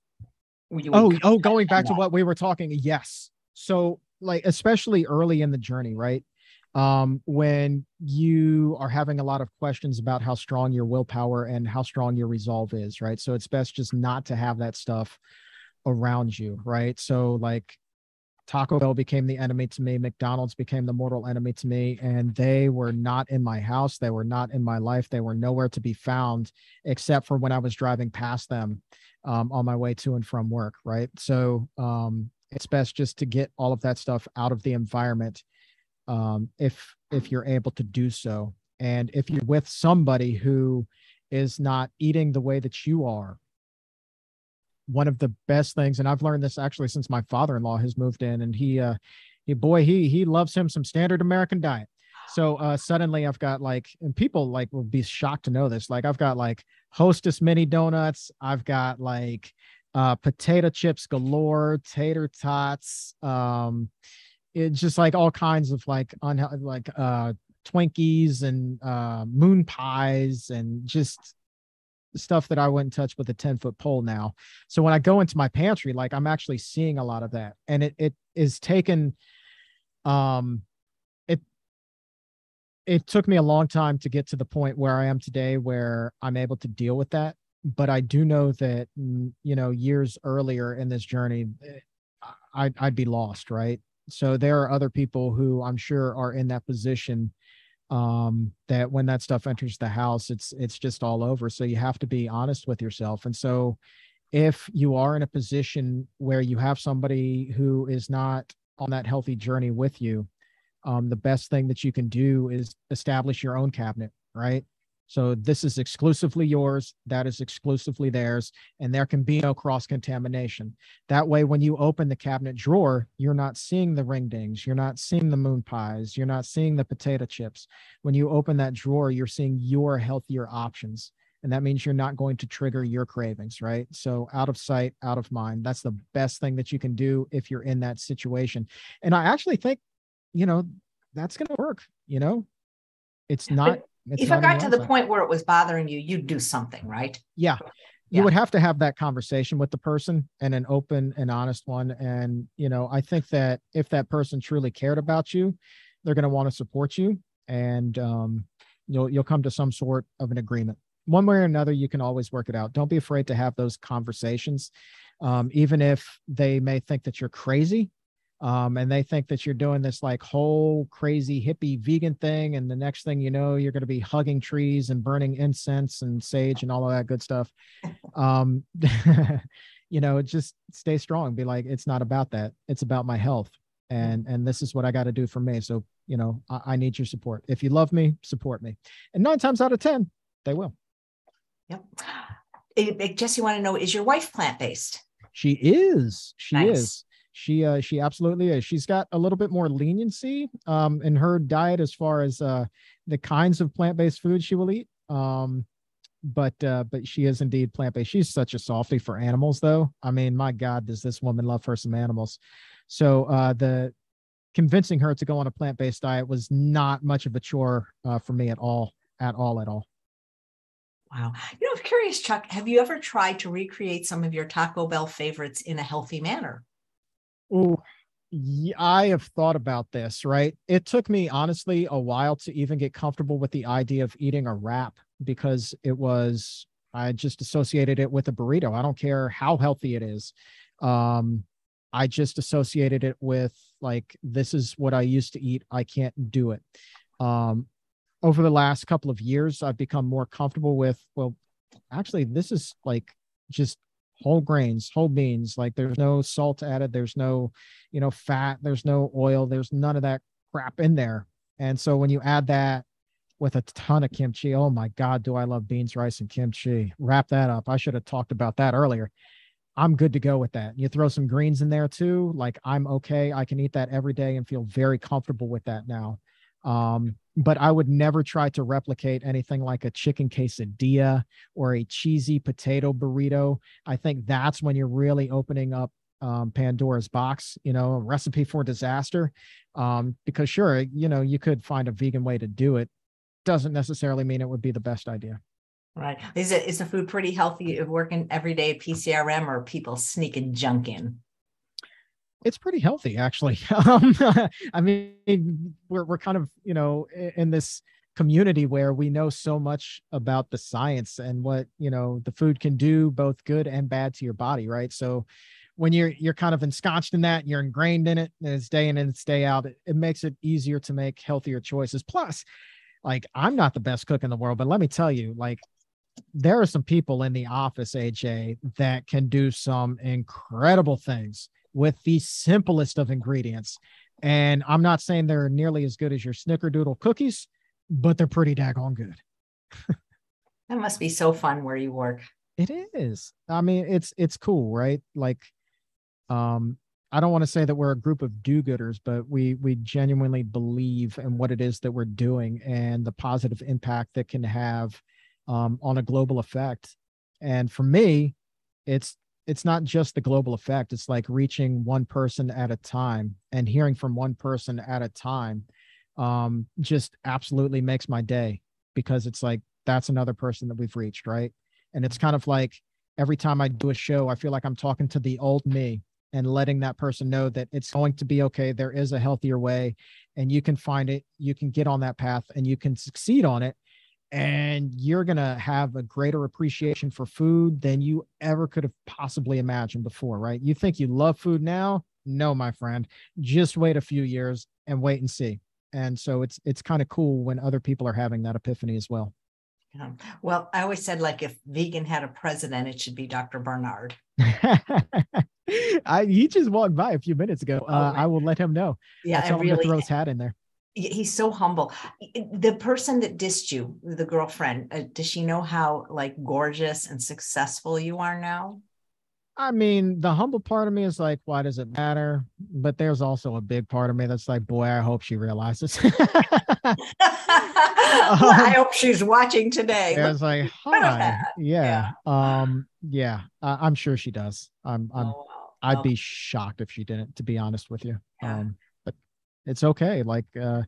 oh oh going back to what we were talking yes so like especially early in the journey right um when you are having a lot of questions about how strong your willpower and how strong your resolve is right so it's best just not to have that stuff around you, right? So like Taco Bell became the enemy to me, McDonald's became the mortal enemy to me, and they were not in my house, they were not in my life, they were nowhere to be found except for when I was driving past them um, on my way to and from work, right? So um, it's best just to get all of that stuff out of the environment um, if if you're able to do so And if you're with somebody who is not eating the way that you are, one of the best things, and I've learned this actually since my father-in-law has moved in, and he, uh, he boy, he he loves him some standard American diet. So uh, suddenly I've got like, and people like will be shocked to know this. Like I've got like Hostess mini donuts. I've got like uh, potato chips galore, tater tots. Um, it's just like all kinds of like unhealthy, like uh, Twinkies and uh, moon pies and just stuff that I wouldn't touch with a 10 foot pole now. So when I go into my pantry, like I'm actually seeing a lot of that. And it it is taken um it it took me a long time to get to the point where I am today where I'm able to deal with that. But I do know that mm, you know, years earlier in this journey, eh, I'd I'd be lost, right? So there are other people who I'm sure are in that position um, that when that stuff enters the house, it's it's just all over. So you have to be honest with yourself. And so if you are in a position where you have somebody who is not on that healthy journey with you, um, the best thing that you can do is establish your own cabinet, right? So this is exclusively yours, that is exclusively theirs, and there can be no cross contamination. That way, when you open the cabinet drawer, you're not seeing the ring dings, you're not seeing the moon pies, you're not seeing the potato chips. When you open that drawer, you're seeing your healthier options. And that means you're not going to trigger your cravings, right? So, out of sight, out of mind. That's the best thing that you can do if you're in that situation. And I actually think, you know, that's going to work. You know, it's not it's if it got to the point where it was bothering you, you'd do something, right? Yeah. You yeah. would have to have that conversation with the person and an open and honest one. And, you know, I think that if that person truly cared about you, they're going to want to support you and um, you'll, you'll come to some sort of an agreement. One way or another, you can always work it out. Don't be afraid to have those conversations. Um, even if they may think that you're crazy, um, and they think that you're doing this like whole crazy hippie vegan thing and the next thing you know you're going to be hugging trees and burning incense and sage and all of that good stuff. Um, you know just stay strong be like it's not about that. It's about my health and and this is what i got to do for me. So you know I, I need your support. If you love me support me. And nine times out of ten they will. Yep. Jesse want to know is your wife plant-based? She is. She nice. is she uh, she absolutely is. She's got a little bit more leniency um, in her diet as far as uh, the kinds of plant based food she will eat. Um, but uh, but she is indeed plant based. She's such a softy for animals, though. I mean, my God, does this woman love her some animals? So uh, the convincing her to go on a plant based diet was not much of a chore uh, for me at all, at all, at all. Wow. You know, I'm curious, Chuck, have you ever tried to recreate some of your Taco Bell favorites in a healthy manner? Oh, I have thought about this, right? It took me honestly a while to even get comfortable with the idea of eating a wrap because it was, I just associated it with a burrito. I don't care how healthy it is. Um, I just associated it with like, this is what I used to eat. I can't do it. Um, over the last couple of years, I've become more comfortable with, well, actually, this is like just whole grains, whole beans. Like there's no salt added, there's no, you know, fat, there's no oil, there's none of that crap in there. And so when you add that with a ton of kimchi, oh my God, do I love beans, rice, and kimchi? Wrap that up. I should have talked about that earlier. I'm good to go with that. You throw some greens in there too. Like I'm okay. I can eat that every day and feel very comfortable with that now. Um, but I would never try to replicate anything like a chicken quesadilla or a cheesy potato burrito. I think that's when you're really opening up um, Pandora's box, you know, a recipe for disaster. Um, because sure, you know, you could find a vegan way to do it. Doesn't necessarily mean it would be the best idea. Right. Is it is the food pretty healthy working every day PCRM or people sneaking junk in? It's pretty healthy actually. Um, i mean we're, we're kind of you know in this community where we know so much about the science and what you know the food can do both good and bad to your body right? So when you're you're kind of ensconced in that you're ingrained in it and it's day in and it's day out it, it makes it easier to make healthier choices. Plus like i'm not the best cook in the world but let me tell you like there are some people in the office aj that can do some incredible things with the simplest of ingredients. And I'm not saying they're nearly as good as your snickerdoodle cookies, but they're pretty daggone good. that must be so fun where you work. It is. I mean, it's it's cool, right? Like, um, I don't want to say that we're a group of do-gooders, but we we genuinely believe in what it is that we're doing and the positive impact that can have um, on a global effect. And for me, it's it's not just the global effect. It's like reaching one person at a time and hearing from one person at a time. Um, just absolutely makes my day because it's like that's another person that we've reached, right? And it's kind of like every time I do a show, I feel like I'm talking to the old me and letting that person know that it's going to be okay. There is a healthier way and you can find it, you can get on that path and you can succeed on it. And you're going to have a greater appreciation for food than you ever could have possibly imagined before, right? You think you love food now? No, my friend. Just wait a few years and wait and see. And so it's it's kind of cool when other people are having that epiphany as well. Yeah. Well, I always said like if vegan had a president, it should be Dr. Barnard. I he just walked by a few minutes ago. Oh, uh, I will let him know. Yeah, I really throw his hat in there. He's so humble. The person that dissed you, the girlfriend, uh, does she know how like gorgeous and successful you are now? I mean, the humble part of me is like, why does it matter? But there's also a big part of me that's like, boy, I hope she realizes. well, I um, hope she's watching today. I was like, hi, yeah, yeah, um, yeah. Uh, I'm sure she does. I'm, I'm, oh, wow. I'd be shocked if she didn't, to be honest with you. Yeah. Um, it's okay. Like, uh,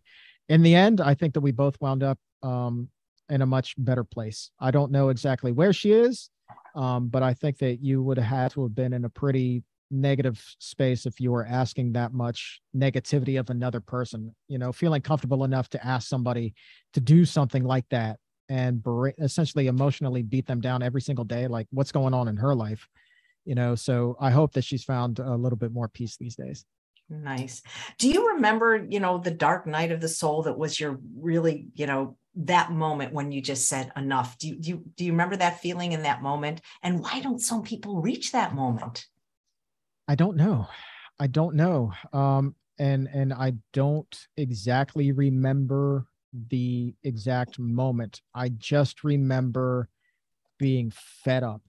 in the end, I think that we both wound up, um, in a much better place. I don't know exactly where she is. Um, but I think that you would have had to have been in a pretty negative space if you were asking that much negativity of another person, you know, feeling comfortable enough to ask somebody to do something like that and essentially emotionally beat them down every single day, like what's going on in her life, you know. So I hope that she's found a little bit more peace these days. Nice. Do you remember, you know, the dark night of the soul that was your really, you know, that moment when you just said enough do you, do you do you remember that feeling in that moment? And why don't some people reach that moment? I don't know. I don't know. Um and and i don't exactly remember the exact moment. I just remember being fed up.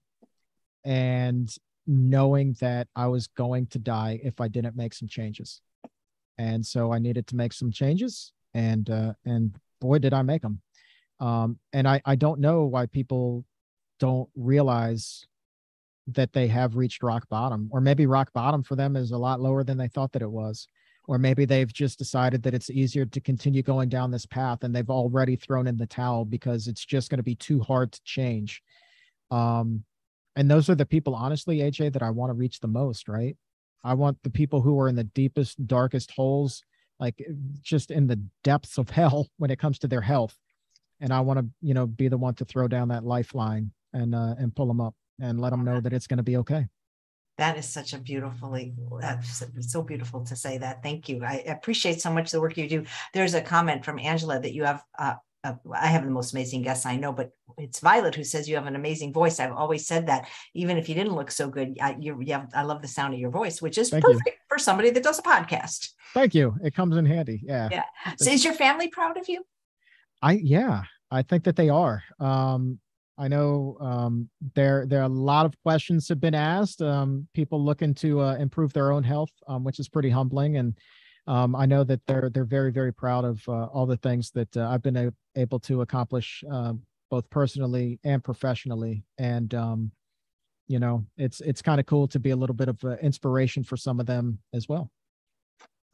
And knowing that i was going to die if i didn't make some changes and so i needed to make some changes and uh and boy, did I make them. Um, and I, I don't know why people don't realize that they have reached rock bottom, or maybe rock bottom for them is a lot lower than they thought that it was. Or maybe they've just decided that it's easier to continue going down this path and they've already thrown in the towel because it's just going to be too hard to change. Um, and those are the people, honestly, AJ, that I want to reach the most, right? I want the people who are in the deepest, darkest holes like just in the depths of hell when it comes to their health. And i want to you know be the one to throw down that lifeline and uh, and pull them up and let them know that it's going to be okay. That is such a beautifully that's so beautiful to say that. Thank you. I appreciate so much the work you do. There's a comment from angela that you have uh, uh, I have the most amazing guests I know, but it's Violet who says you have an amazing voice. I've always said that, even if you didn't look so good, I, you, you have, I love the sound of your voice, which is Thank perfect you. for somebody that does a podcast. Thank you. It comes in handy. Yeah. Yeah. So, is your family proud of you? I yeah, I think that they are. Um, I know um, there there are a lot of questions have been asked. Um, people looking to uh, improve their own health, um, which is pretty humbling and um, I know that they're they're very very proud of uh, all the things that uh, I've been a- able to accomplish uh, both personally and professionally, and um, you know it's it's kind of cool to be a little bit of inspiration for some of them as well.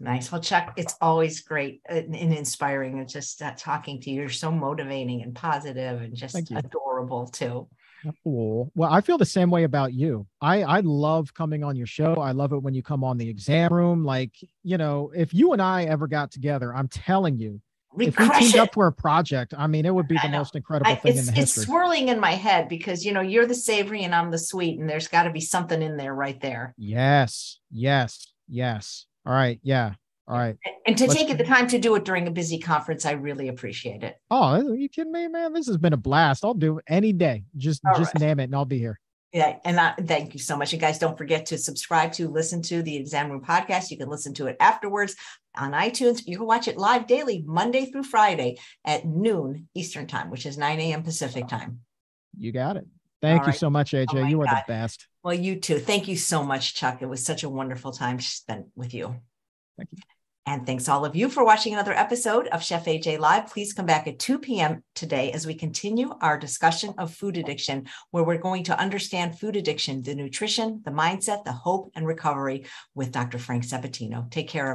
Nice. Well, Chuck, it's always great and, inspiring. And just uh, talking to you. You're so motivating and positive and just adorable too. Cool. Well, I feel the same way about you. I I love coming on your show. I love it when you come on the exam room. Like, you know, if you and I ever got together, I'm telling you, we if we teamed it. up for a project, I mean, it would be the most incredible I, thing in the history. It's swirling in my head because you know you're the savory and I'm the sweet, and there's got to be something in there right there. Yes, yes, yes. All right, yeah. All right. And to Let's, take the time to do it during a busy conference, I really appreciate it. Oh, are you kidding me, man? This has been a blast. I'll do it any day. Just All just right. name it and I'll be here. Yeah, and I, thank you so much. And guys, don't forget to subscribe to listen to the Exam Room podcast. You can listen to it afterwards on iTunes. You can watch it live daily, Monday through Friday at noon Eastern time, which is 9 a.m. Pacific time. You got it. Thank All you right. so much, AJ. Oh you are God. the best. Well, you too. Thank you so much, Chuck. It was such a wonderful time spent with you. Thank you. And thanks all of you for watching another episode of Chef AJ Live. Please come back at 2 p.m. today as we continue our discussion of food addiction, where we're going to understand food addiction, the nutrition, the mindset, the hope, and recovery with Dr. Frank Sabatino. Take care.